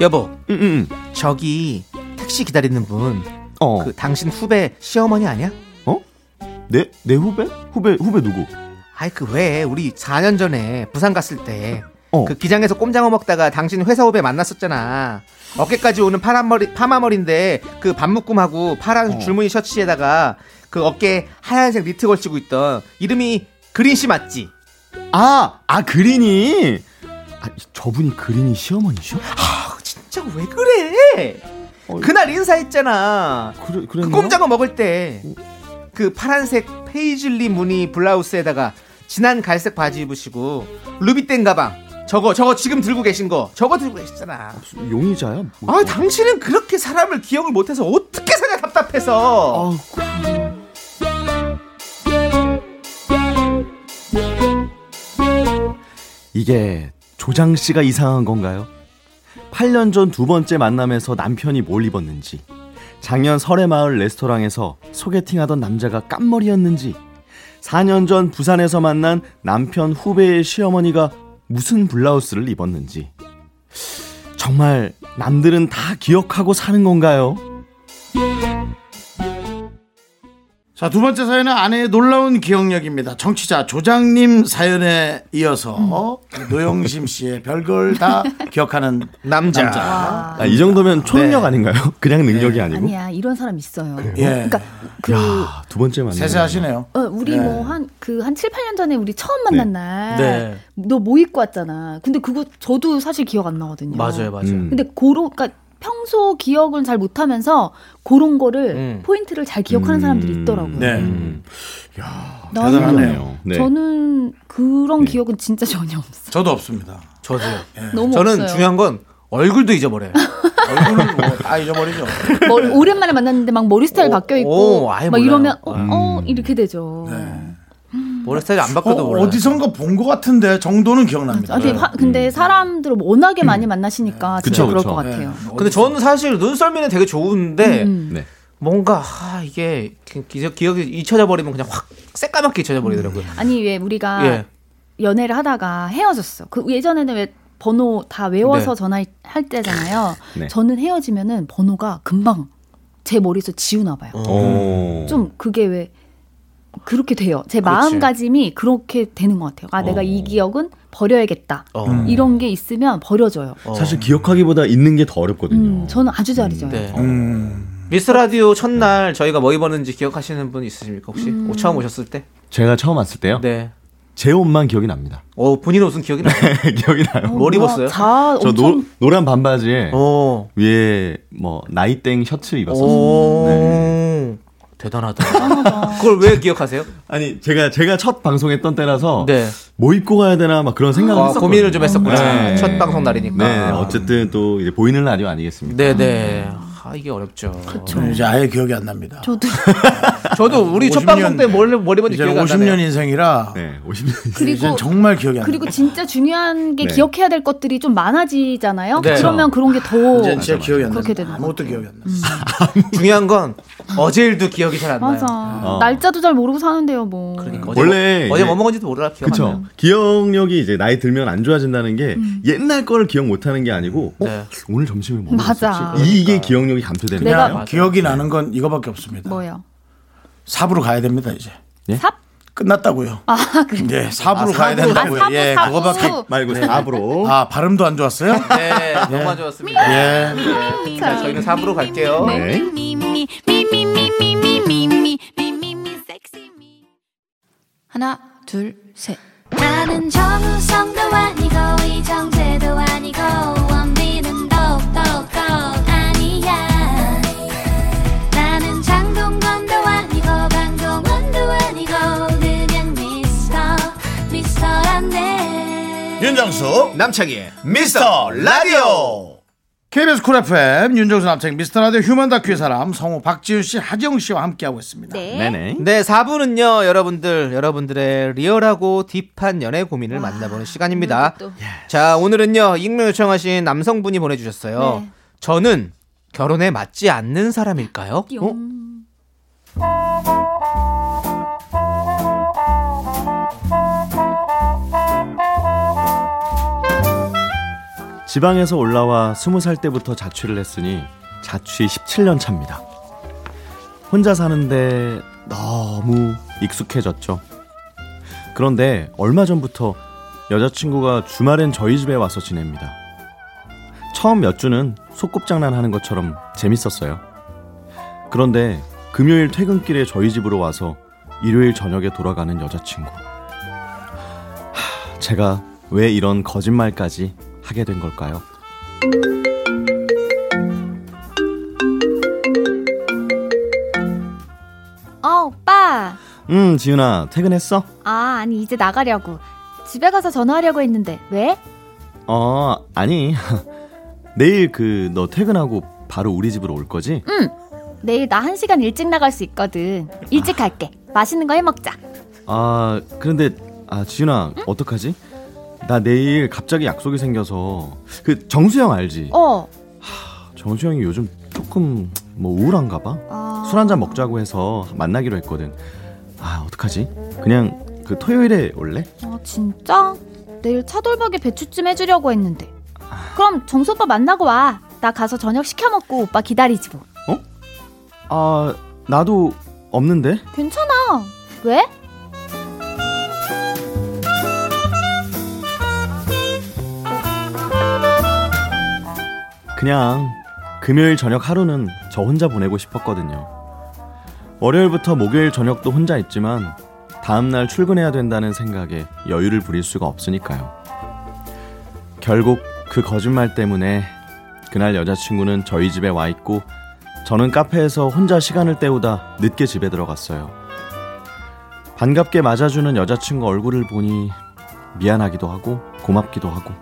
여보, 응, 응, 응. 저기 택시 기다리는 분, 어, 그 당신 후배 시어머니 아니야? 어? 내, 내 후배? 후배, 후배 누구? 아이 그 왜 우리 4년 전에 부산 갔을 때 그 어. 기장에서 꼼장어 먹다가 당신 회사 후배 만났었잖아. 어깨까지 오는 파란 머리 파마 머리인데 그 반묶음하고 파란 어. 줄무늬 셔츠에다가 그 어깨 하얀색 니트 걸치고 있던 이름이 그린 씨 맞지? 아, 아, 그린이! 아, 저분이 그린이 시어머니셔? 아 진짜 왜 그래? 어, 그날 인사했잖아. 그래, 그? 꼼장어 먹을 때 그 파란색 페이즐리 무늬 블라우스에다가 진한 갈색 바지 입으시고 루비땡 가방 저거 저거 지금 들고 계신 거 저거 들고 계시잖아. 용의자야? 뭐. 아 당신은 그렇게 사람을 기억을 못해서 어떻게 사냐 답답해서. 아, 이게 조장 씨가 이상한 건가요? 8년 전 두 번째 만남에서 남편이 뭘 입었는지, 작년 설해마을 레스토랑에서 소개팅하던 남자가 깐머리였는지, 4년 전 부산에서 만난 남편 후배의 시어머니가 무슨 블라우스를 입었는지, 정말 남들은 다 기억하고 사는 건가요? 자, 두 번째 사연은 아내의 놀라운 기억력입니다. 청취자 조장님 사연에 이어서 노영심 씨의 별걸 다 기억하는 남자. 남자. 아, 이 정도면 초능력 네. 아닌가요? 그냥 능력이 아니고? 아니야 이런 사람 있어요. 예. 그러니까 그 야, 두 번째 만남. 세세하시네요. 어, 우리 네. 뭐한 그한 7, 8년 전에 우리 처음 만난 날 네. 너뭐 입고 왔잖아. 근데 그거 저도 사실 기억 안 나거든요. 맞아요, 맞아요. 음. 근데 고로 그러니까 평소 기억은 잘 못하면서 그런 거를 음. 포인트를 잘 기억하는 사람들이 있더라고요. 네. 음. 나는 대단하네요. 네. 저는 그런 기억은 진짜 전혀 없어요. 저도 없습니다. 저도요. 너무 저는 없어요. 중요한 건 얼굴도 잊어버려요. 얼굴은 뭐다 잊어버리죠. 머리- 오랜만에 만났는데 막 머리 스타일 어, 바뀌어 있고 어, 아예 막 몰라요. 이러면 어, 음. 어, 이렇게 되죠. 머리 스타일 안 어, 바꿔도 몰라요. 어디선가 본 것 같은데 정도는 기억납니다. 아, 근데, 화- 근데 사람들을 워낙에 많이 만나시니까 진짜 그쵸, 그럴 그쵸. 것 같아요. 근데 저는 사실 눈썰미는 되게 좋은데 음. 네. 뭔가 아, 이게 기- 기억이 잊혀져 버리면 그냥 확 새까맣게 잊혀져 버리더라고요. 아니 왜 우리가 예. 연애를 하다가 헤어졌어. 그 예전에는 왜 번호 다 외워서 네. 전화할 때잖아요. 네. 저는 헤어지면은 번호가 금방 제 머리에서 지우나 봐요. 어. 좀 그게 왜 그렇게 돼요. 제 그렇지. 마음가짐이 그렇게 되는 것 같아요. 아 내가 이 기억은 버려야겠다. 어. 이런 게 있으면 버려져요. 어. 사실 기억하기보다 잊는 게 더 어렵거든요. 음, 저는 아주 잘 잊어요. 네. 음. 미스터 라디오 첫날 저희가 뭐 입었는지 기억하시는 분 있으십니까 혹시? 음. 어, 처음 오셨을 때? 제가 처음 왔을 때요. 네. 제 옷만 기억이 납니다. 어 본인 옷은 기억이 나요. 기억이 나요. 뭘 입었어요? 다저 엄청 노, 노란 반바지에 어. 위에 뭐 나이땡 셔츠 입었었어요. 오. 네. 대단하다. 그걸 왜 기억하세요? 아니 제가 제가 첫 방송했던 때라서 네. 뭐 입고 가야 되나 막 그런 생각을 아. 고민을 좀 했었구나. 네. 첫 방송 날이니까. 네, 어쨌든 또 이제 보이는 라디오 아니겠습니까? 네 네. 아 이게 어렵죠. 저는 이제 아예 기억이 안 납니다. 저도 저도 우리 첫 50년 방송 때 머리 머리 먼저 기억이 안 50년 나네요. 인생이라 네, 50년. 그리고- 이젠 정말 기억이 안 나. 그리고 진짜 중요한 게 네. 기억해야 될 것들이 좀 많아지잖아요. 네. 그러면 그런 게 더 이제 진짜 기억이 안 나. 그렇게 되는 아무것도 기억이 안 나. 중요한 건 어제 일도 기억이 잘안 나요. 맞아. 어. 날짜도 잘 모르고 사는데요, 뭐. 그러니까 어제 원래 뭐, 어제 뭐 먹은지도 몰라 기억 안 그쵸. 나요. 기억력이 이제 나이 들면 안 좋아진다는 게 옛날 거를 기억 못 하는 게 아니고 어? 네. 오늘 점심을 뭐 맞아. 먹었었지? 이게 기억력이 감퇴되는 내가- 거예요. 기억이 나는 건 이거밖에 없습니다. 뭐요? 삽으로 가야 됩니다 이제. 삽? 끝났다고요. 아, 그래. 예, 삽으로 아, 가야. 된다고요. 아, 예. 그거밖에. 말고 삽으로. 아 발음도 안 좋았어요? 네, 너무 좋았습니다. 예. 자, 저희는 4부로 갈게요. 네. 하나, 둘, 셋. 나는 정우성도 아니고 이정재도 아니고 원빈은 더욱더 윤정수 남창희의 미스터 라디오. KBS Cool FM 윤정수 남창희 미스터 라디오 휴먼 다큐 이 사람 성우 박지윤 씨, 하지영 씨와 함께하고 있습니다. 네. 네네. 네, 4부는요, 여러분들, 여러분들의 리얼하고 딥한 연애 고민을 만나보는 시간입니다. 또. 자, 오늘은요, 익명 요청하신 남성분이 보내주셨어요. 네. 저는 결혼에 맞지 않는 사람일까요? 어? 지방에서 올라와 20살 때부터 자취를 했으니 자취 17년 차입니다. 혼자 사는데 너무 익숙해졌죠. 그런데 얼마 전부터 여자친구가 주말엔 저희 집에 와서 지냅니다. 처음 몇 주는 소꿉장난 하는 것처럼 재밌었어요. 그런데 금요일 퇴근길에 저희 집으로 와서 일요일 저녁에 돌아가는 여자친구. 하, 제가 왜 이런 거짓말까지 하게 된 걸까요? 어, 오빠. 음, 지윤아, 퇴근했어? 아, 아니, 이제 나가려고. 집에 가서 전화하려고 했는데, 왜? 어, 아니. 내일 그 너 퇴근하고 바로 우리 집으로 올 거지? 응. 내일 나 한 시간 일찍 나갈 수 있거든. 일찍 갈게. 맛있는 거 해 먹자. 아, 그런데 아, 지윤아, 어떡하지? 나 내일 갑자기 약속이 생겨서 그 정수영 알지? 어. 정수영이 요즘 조금 뭐 우울한가 봐. 아. 술 한잔 먹자고 해서 만나기로 했거든. 아, 어떡하지? 그냥 그 토요일에 올래? 아, 진짜? 내일 차돌박이 배추찜 해주려고 했는데. 그럼 정수 오빠 만나고 와. 나 가서 저녁 시켜 먹고 오빠 기다리지 뭐. 아, 나도 없는데. 괜찮아. 왜? 그냥 금요일 저녁 하루는 저 혼자 보내고 싶었거든요. 월요일부터 목요일 저녁도 혼자 있지만 다음날 출근해야 된다는 생각에 여유를 부릴 수가 없으니까요. 결국 그 거짓말 때문에 그날 여자친구는 저희 집에 와 있고 저는 카페에서 혼자 시간을 때우다 늦게 집에 들어갔어요. 반갑게 맞아주는 여자친구 얼굴을 보니 미안하기도 하고 고맙기도 하고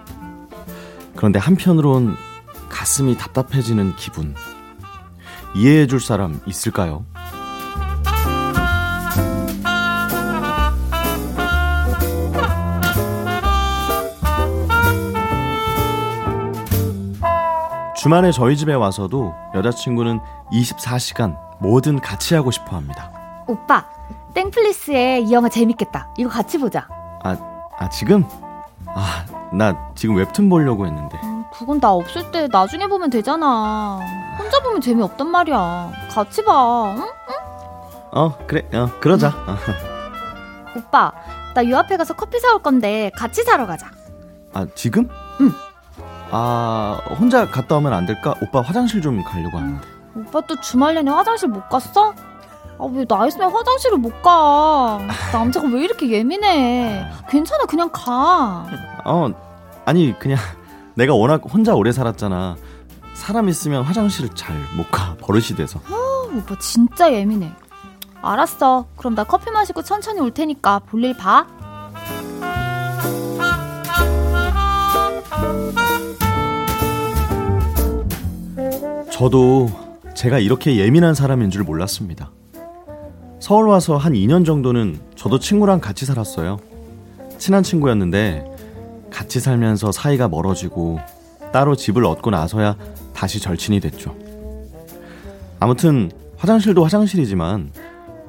그런데 한편으론 가슴이 답답해지는 기분. 이해해 줄 사람 있을까요? 주말에 저희 집에 와서도 여자친구는 24시간 뭐든 같이 하고 싶어 합니다. 오빠, 땡플리스의 이 영화 재밌겠다. 이거 같이 보자. 아, 아, 지금? 아, 나 지금 웹툰 보려고 했는데. 음, 그건 나 없을 때 나중에 보면 되잖아. 혼자 보면 재미없단 말이야. 같이 봐. 응? 어, 그래, 어, 그러자. 어. 오빠, 나 요 앞에 가서 커피 사올 건데 같이 사러 가자. 아, 지금? 응. 아, 혼자 갔다 오면 안 될까? 오빠 화장실 좀 가려고 하는데. 오빠 또 주말 내내 화장실 못 갔어? 아, 왜 나 있으면 화장실을 못 가? 남자가 왜 이렇게 예민해? 괜찮아, 그냥 가. 어, 아니, 그냥 내가 워낙 혼자 오래 살았잖아. 사람 있으면 화장실을 잘못 가. 버릇이 돼서. 아, 오빠 진짜 예민해. 알았어. 그럼 나 커피 마시고 천천히 올 테니까 볼일 봐. 저도 제가 이렇게 예민한 사람인 줄 몰랐습니다. 서울 와서 한 2년 정도는 저도 친구랑 같이 살았어요. 친한 친구였는데 같이 살면서 사이가 멀어지고 따로 집을 얻고 나서야 다시 절친이 됐죠. 아무튼 화장실도 화장실이지만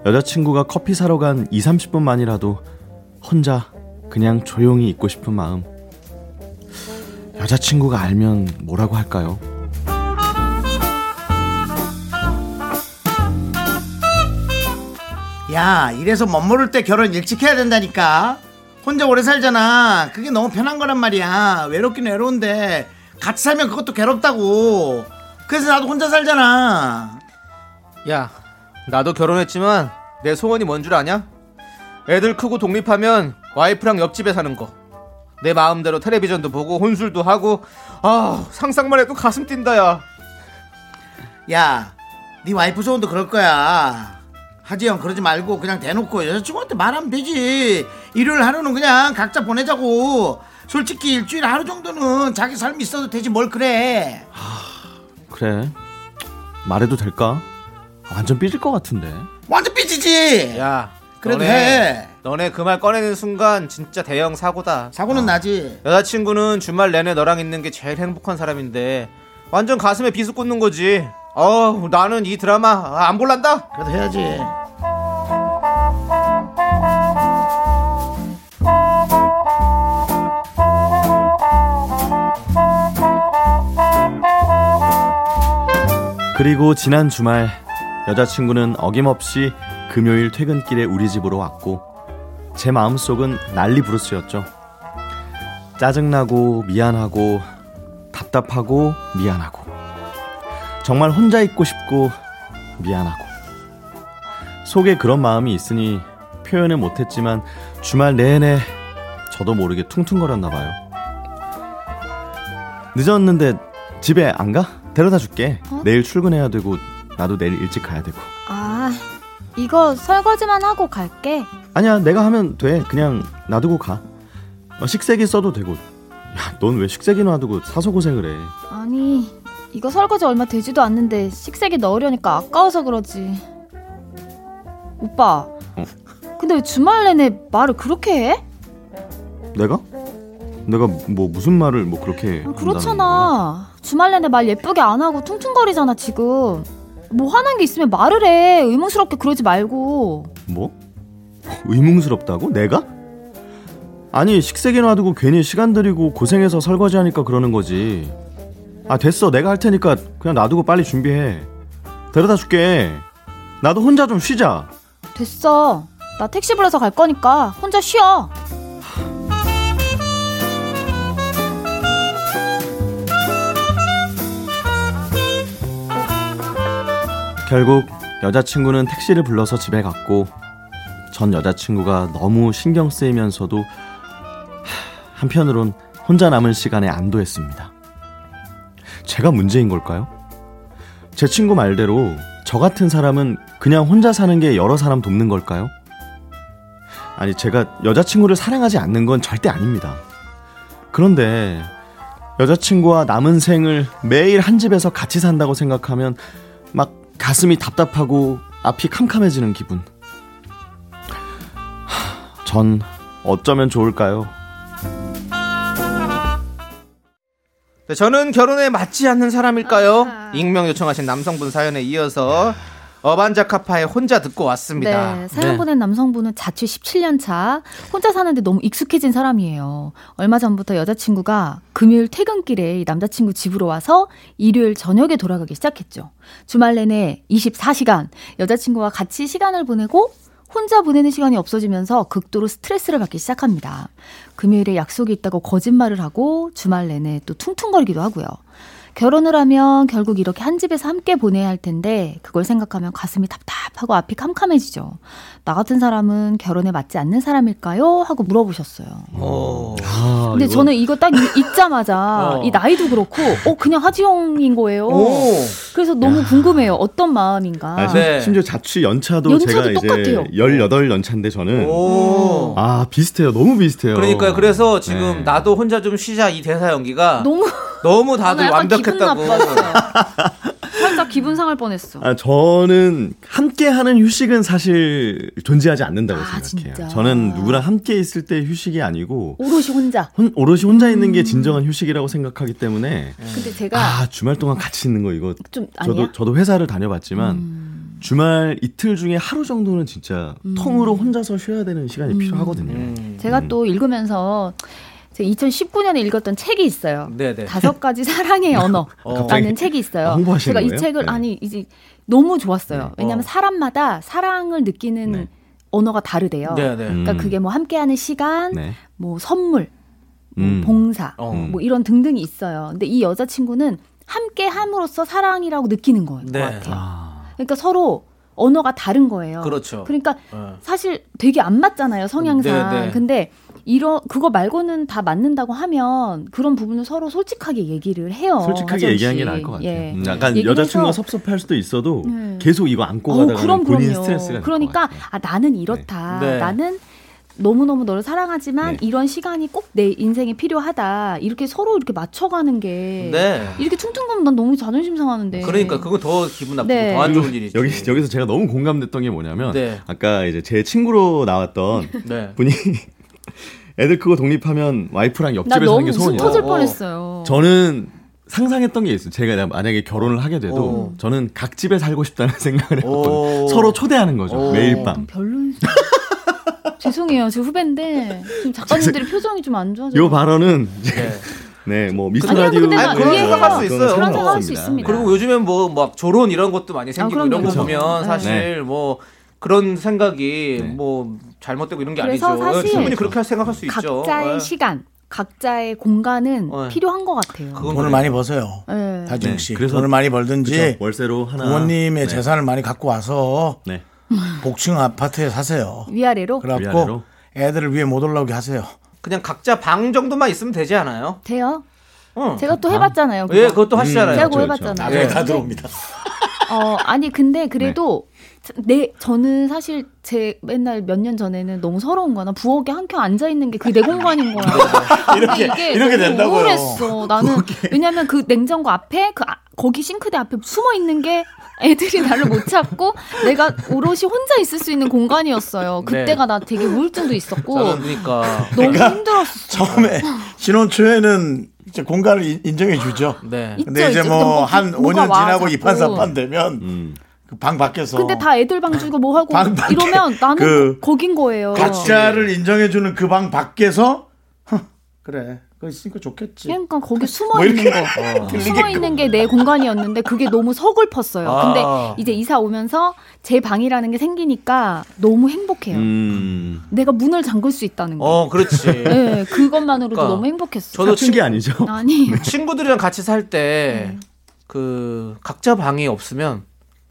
여자친구가 커피 사러 간 2, 30분만이라도 혼자 그냥 조용히 있고 싶은 마음. 여자친구가 알면 뭐라고 할까요? 야, 이래서 멋모를 때 결혼 일찍 해야 된다니까. 혼자 오래 살잖아. 그게 너무 편한 거란 말이야. 외롭긴 외로운데 같이 살면 그것도 괴롭다고. 그래서 나도 혼자 살잖아. 야, 나도 결혼했지만 내 소원이 뭔 줄 아냐? 애들 크고 독립하면 와이프랑 옆집에 사는 거. 내 마음대로 텔레비전도 보고 혼술도 하고 아 상상만 해도 가슴 뛴다 야. 야, 네 와이프 소원도 그럴 거야. 하지영 그러지 말고 그냥 대놓고 여자친구한테 말하면 되지. 일요일 하루는 그냥 각자 보내자고. 솔직히 일주일 하루 정도는 자기 삶이 있어도 되지 뭘 그래. 그래. 말해도 될까? 완전 삐질 것 같은데. 완전 삐지지. 야, 그래도 너네, 해. 너네 그 말 꺼내는 순간 진짜 대형 사고다. 사고는 어. 나지. 여자친구는 주말 내내 너랑 있는 게 제일 행복한 사람인데 완전 가슴에 비수 꽂는 거지. 어, 나는 이 드라마 아, 안 볼란다. 그래도 해야지. 그리고 지난 주말 여자친구는 어김없이 금요일 퇴근길에 우리 집으로 왔고 제 마음속은 난리 부르스였죠. 짜증나고 미안하고 답답하고 미안하고 정말 혼자 있고 싶고 미안하고 속에 그런 마음이 있으니 표현을 못했지만 주말 내내 저도 모르게 퉁퉁거렸나 봐요. 늦었는데 집에 안 가? 데려다 줄게. 내일 출근해야 되고 나도 내일 일찍 가야 되고. 아, 이거 설거지만 하고 갈게. 아니야, 내가 하면 돼. 그냥 놔두고 가. 어, 식세기 써도 되고. 야, 넌 왜 식세기 놔두고 사서 고생을 해? 아니, 이거 설거지 얼마 되지도 않는데 식세기 넣으려니까 아까워서 그러지. 오빠, 어? 근데 왜 주말 내내 말을 그렇게 해? 내가? 내가 뭐 무슨 말을 뭐 그렇게 거야? 그렇잖아. 주말 내내 말 예쁘게 안 하고 퉁퉁거리잖아, 지금. 뭐 화난 게 있으면 말을 해. 의문스럽게 그러지 말고. 뭐? 의문스럽다고? 내가? 아니 식세기 놔두고 괜히 시간 들이고 고생해서 설거지하니까 그러는 거지. 아 됐어, 내가 할 테니까 그냥 놔두고 빨리 준비해. 데려다 줄게. 나도 혼자 좀 쉬자. 됐어. 나 택시 불러서 갈 거니까 혼자 쉬어. 결국 여자친구는 택시를 불러서 집에 갔고 전 여자친구가 너무 신경 쓰이면서도 하, 한편으론 혼자 남은 시간에 안도했습니다. 제가 문제인 걸까요? 제 친구 말대로 저 같은 사람은 그냥 혼자 사는 게 여러 사람 돕는 걸까요? 아니, 제가 여자친구를 사랑하지 않는 건 절대 아닙니다. 그런데 여자친구와 남은 생을 매일 한 집에서 같이 산다고 생각하면 막 가슴이 답답하고 앞이 캄캄해지는 기분. 하, 전 어쩌면 좋을까요? 저는 결혼에 맞지 않는 사람일까요? 익명 요청하신 남성분 사연에 이어서 어반자카파의 혼자 듣고 왔습니다. 네, 사연 보낸 남성분은 자취 17년 차, 혼자 사는데 너무 익숙해진 사람이에요. 얼마 전부터 여자친구가 금요일 퇴근길에 이 남자친구 집으로 와서 일요일 저녁에 돌아가기 시작했죠. 주말 내내 24시간 여자친구와 같이 시간을 보내고 혼자 보내는 시간이 없어지면서 극도로 스트레스를 받기 시작합니다. 금요일에 약속이 있다고 거짓말을 하고 주말 내내 또 퉁퉁거리기도 하고요. 결혼을 하면 결국 이렇게 한 집에서 함께 보내야 할 텐데 그걸 생각하면 가슴이 답답하고 앞이 캄캄해지죠. 나 같은 사람은 결혼에 맞지 않는 사람일까요? 하고 물어보셨어요. 아, 근데 이거- 저는 이거 딱 읽- 읽자마자 어. 이 나이도 그렇고 어 그냥 하지영인 거예요. 오. 그래서 너무 궁금해요. 어떤 마음인가. 아, 심- 심지어 자취 연차도, 연차도 제가 이제 똑같아요. 18 연차인데 저는 오. 아 비슷해요 너무 비슷해요 그러니까요. 그래서 지금 네. 나도 혼자 좀 쉬자 이 대사 연기가 너무 너무 다들 약간 나빴어요. 진짜 기분 상할 뻔했어. 아, 저는 함께하는 휴식은 사실 존재하지 않는다고 아, 생각해요. 진짜. 저는 누구랑 함께 있을 때 휴식이 아니고 오롯이 혼자. 혼, 오롯이 혼자 있는 게 진정한 휴식이라고 생각하기 때문에 근데 제가 아 주말 동안 같이 있는 거 이거 좀 아니야? 저도 저도 회사를 다녀봤지만 주말 이틀 중에 하루 정도는 진짜 통으로 혼자서 쉬어야 되는 시간이 필요하거든요. 음. 제가 또 읽으면서 제가 2019년에 읽었던 책이 있어요. 네네. 다섯 가지 사랑의 언어라는 갑자기? 책이 있어요. 아, 제가 이 거예요? 책을 네. 아니 이제 너무 좋았어요. 왜냐하면 어. 사람마다 사랑을 느끼는 네. 언어가 다르대요. 네네. 그러니까 음. 그게 뭐 함께하는 시간, 네. 뭐 선물, 뭐 음. 봉사, 어. 뭐 이런 등등이 있어요. 근데 이 여자친구는 함께함으로써 사랑이라고 느끼는 거예요. 것 네. 같아요. 아, 그러니까 서로 언어가 다른 거예요. 그렇죠. 그러니까 어. 사실 되게 안 맞잖아요 성향상. 네, 네. 근데 이런 그거 말고는 다 맞는다고 하면 그런 부분을 서로 솔직하게 얘기를 해요. 솔직하게 얘기하는 게 씨. 나을 것 같아요. 예. 음, 약간 얘기를 여자친구가 해서 섭섭할 수도 있어도 네. 계속 이거 안고 어, 가다가 그럼 본인 그럼요. 스트레스가 그러니까 같아요. 아 나는 이렇다. 네. 나는 너무 너무 너를 사랑하지만 네. 이런 시간이 꼭 내 인생에 필요하다. 이렇게 서로 이렇게 맞춰가는 게 네. 이렇게 퉁퉁 가면 난 너무 자존심 상하는데. 그러니까 그거 더 기분 나쁘고 네. 더안 좋은 일이죠. 여기 여기서 제가 너무 공감됐던 게 뭐냐면 네. 아까 이제 제 친구로 나왔던 네. 분이 애들 크고 독립하면 와이프랑 나 옆집에 사는 너무 게 소원이야. 터질 어. 뻔했어요. 저는 상상했던 게 있어요. 제가 만약에 결혼을 하게 돼도 어. 저는 각 집에 살고 싶다는 생각을 오. 했거든요. 서로 초대하는 거죠. 오. 매일 밤. 별로 죄송해요. 제 후배인데 지금 작가님들이 표정이 좀 안 좋아져. 요 발언은 네. 네, 뭐 미스터 아니야, 라디오 나 아니, 그런. 생각할 수 있어요. 그런 생각할 수. 있습니다. 그리고 요즘엔 뭐 막 조론 이런 것도 많이 생기고 아, 이런 거. 보면 그쵸. 사실 뭐 그런 생각이 네. 뭐 잘못되고 이런 게 그래서 아니죠. 사실 충분히 그렇게 생각할 수 있죠. 각자의 네. 시간, 각자의 공간은 네. 필요한 것 같아요. 돈을. 많이 버세요. 네. 다지웅 네, 씨. 그래서- 돈을 많이 벌든지 그쵸? 월세로 하나 부모님의 네. 재산을 많이 갖고 와서 네. 복층 아파트에 사세요. 위아래로 그래갖고 위아래로? 애들을 위에 못 올라오게 하세요. 그냥 각자 방 정도만 있으면 되지 않아요? 돼요. 어. 제가 또 해봤잖아요. 예, 그거. 그것도 하시잖아요. 제가 그렇죠, 해봤잖아요. 나중에 네. 다 들어옵니다. 어, 아니 근데 그래도 내 저는 사실 제 맨날 몇 년 전에는 너무 서러운 거야. 나 부엌에 한켜 앉아 있는 게 그게 내 공간인 거야. 이렇게 이게 이렇게 너무 된다고요. 우울했어. 나는 왜냐면 그 냉장고 앞에 그 아- 거기 싱크대 앞에 숨어 있는 게 애들이 나를 못 찾고 내가 오롯이 혼자 있을 수 있는 공간이었어요. 그때가 나 되게 우울증도 있었고 그러니까 너무 힘들었어. 처음에 신혼 초에는 이제 공간을 인- 인정해 주죠. 네. 근데 이제 있죠. 뭐뭐한 뭐가 5년 와, 지나고 자꾸. 이판삼판 되면 음. 그방 밖에서 근데 다 애들 방 주고 뭐 하고 방 밖에 이러면 나는 그 거긴 거예요. 각자를 인정해 주는 그 방 밖에서 허, 그래. 그거 있으니까 좋겠지. 그러니까 거기 숨어 뭐 있는 이렇게 거, 들리게끔. 숨어 있는 게 내 공간이었는데 그게 너무 서글펐어요. 아. 근데 이제 이사 오면서 제 방이라는 게 생기니까 너무 행복해요. 음. 내가 문을 잠글 수 있다는 거. 어, 그렇지. 네, 그것만으로도 그러니까 너무 행복했어요. 저도 사춘기 친- 아니죠? 아니, 친구들이랑 같이 살때 네. 그 각자 방이 없으면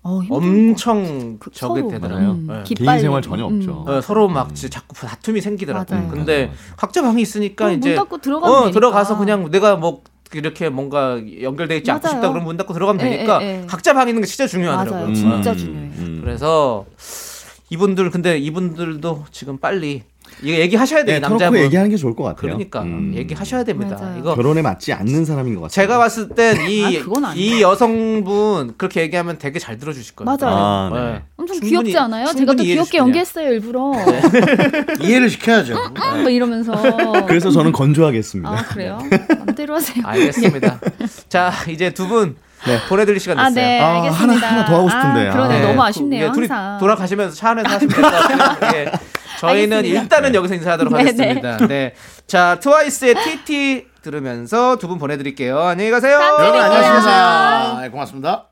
어. 엄청 그 서로, 되더라고요. 음, 네. 개인 생활 전혀 없죠. 어, 서로 막 진짜 자꾸 다툼이 생기더라고요. 맞아요. 근데 각자 방이 있으니까 이제 닫고 들어가면 어, 되니까. 들어가서 그냥 내가 뭐 이렇게 뭔가 연결돼 있지 않고 맞아요. 싶다 그러면 문 닫고 들어가면 예, 되니까 예, 예. 각자 방 있는 게 진짜 중요하더라고요. 맞아요. 진짜 음. 중요해요. 음. 그래서 이분들 근데 이분들도 지금 빨리 이거 얘기하셔야 돼요 네, 남자분. 터놓고 얘기하는 게 좋을 것 같아요. 그러니까 음. 얘기하셔야 됩니다. 맞아요. 이거 결혼에 맞지 않는 사람인 것 같아요. 제가 봤을 땐이 아. 이 여성분 그렇게 얘기하면 되게 잘 들어주실 거예요. 맞아요. 아, 네. 엄청 충분히- 귀엽지 않아요? 제가 또 귀엽게. 연기했어요 일부러. 이해를 시켜야죠. 아, 뭐 이러면서. 그래서 저는 건조하겠습니다. 아 그래요? 맘대로 하세요. 알겠습니다. 자 이제 두분 보내드릴 시간 아, 됐어요. 네, 아, 알겠습니다. 하나- 하나 더 하고 싶은데. 아, 그러네, 아. 너무 아쉽네요, 예, 둘이 항상. 돌아가시면서 차 안에서 하시면 될것 같아요. 예. 저희는 알겠습니다. 일단은 여기서 인사하도록 하겠습니다. 네. 자, 트와이스의 TT 들으면서 두 분 보내드릴게요. 안녕히 가세요. 여러분 안녕하십니까. 네, 고맙습니다.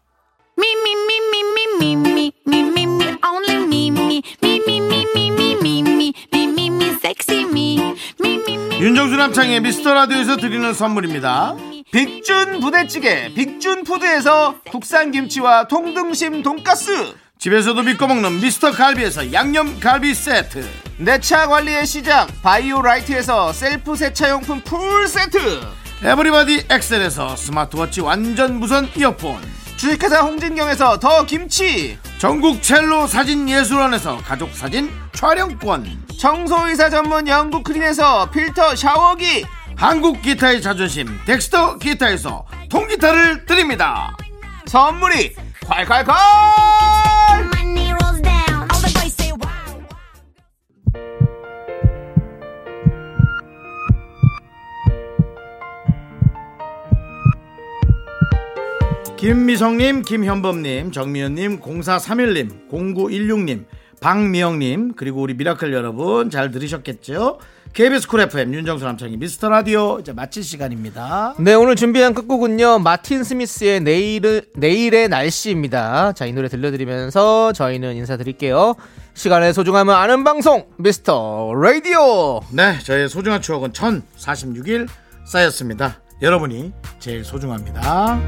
윤정수 남창희의 미스터 라디오에서 드리는 선물입니다. 빅준 부대찌개, 빅준 푸드에서 국산 김치와 통등심 돈가스. 집에서도 믿고 먹는 미스터 갈비에서 양념 갈비 세트. 내 차 관리의 시작, 바이오라이트에서 셀프 세차용품 풀 세트. 에브리바디 엑셀에서 스마트워치 완전 무선 이어폰. 주식회사 홍진경에서 더 김치. 전국 첼로 사진 예술원에서 가족 사진 촬영권. 청소이사 전문 영국 크린에서 필터 샤워기. 한국 기타의 자존심 덱스터 기타에서 통기타를 드립니다. 선물이 콸콸콸! Money rolls down. All the boys say wow. 김미성님, 김현범님, 정미연님, 0431님, 0916님, 박미영님, 그리고 우리 미라클 여러분 잘 들으셨겠죠? KBS Cool FM 윤정수 남창희 미스터 라디오 이제 마칠 시간입니다. 네, 오늘 준비한 끝곡은요. 마틴 스미스의 내일, 내일의 날씨입니다. 자, 이 노래 들려드리면서 저희는 인사드릴게요. 시간의 소중함을 아는 방송, 미스터 라디오! 네, 저의 소중한 추억은 1046일 쌓였습니다. 여러분이 제일 소중합니다.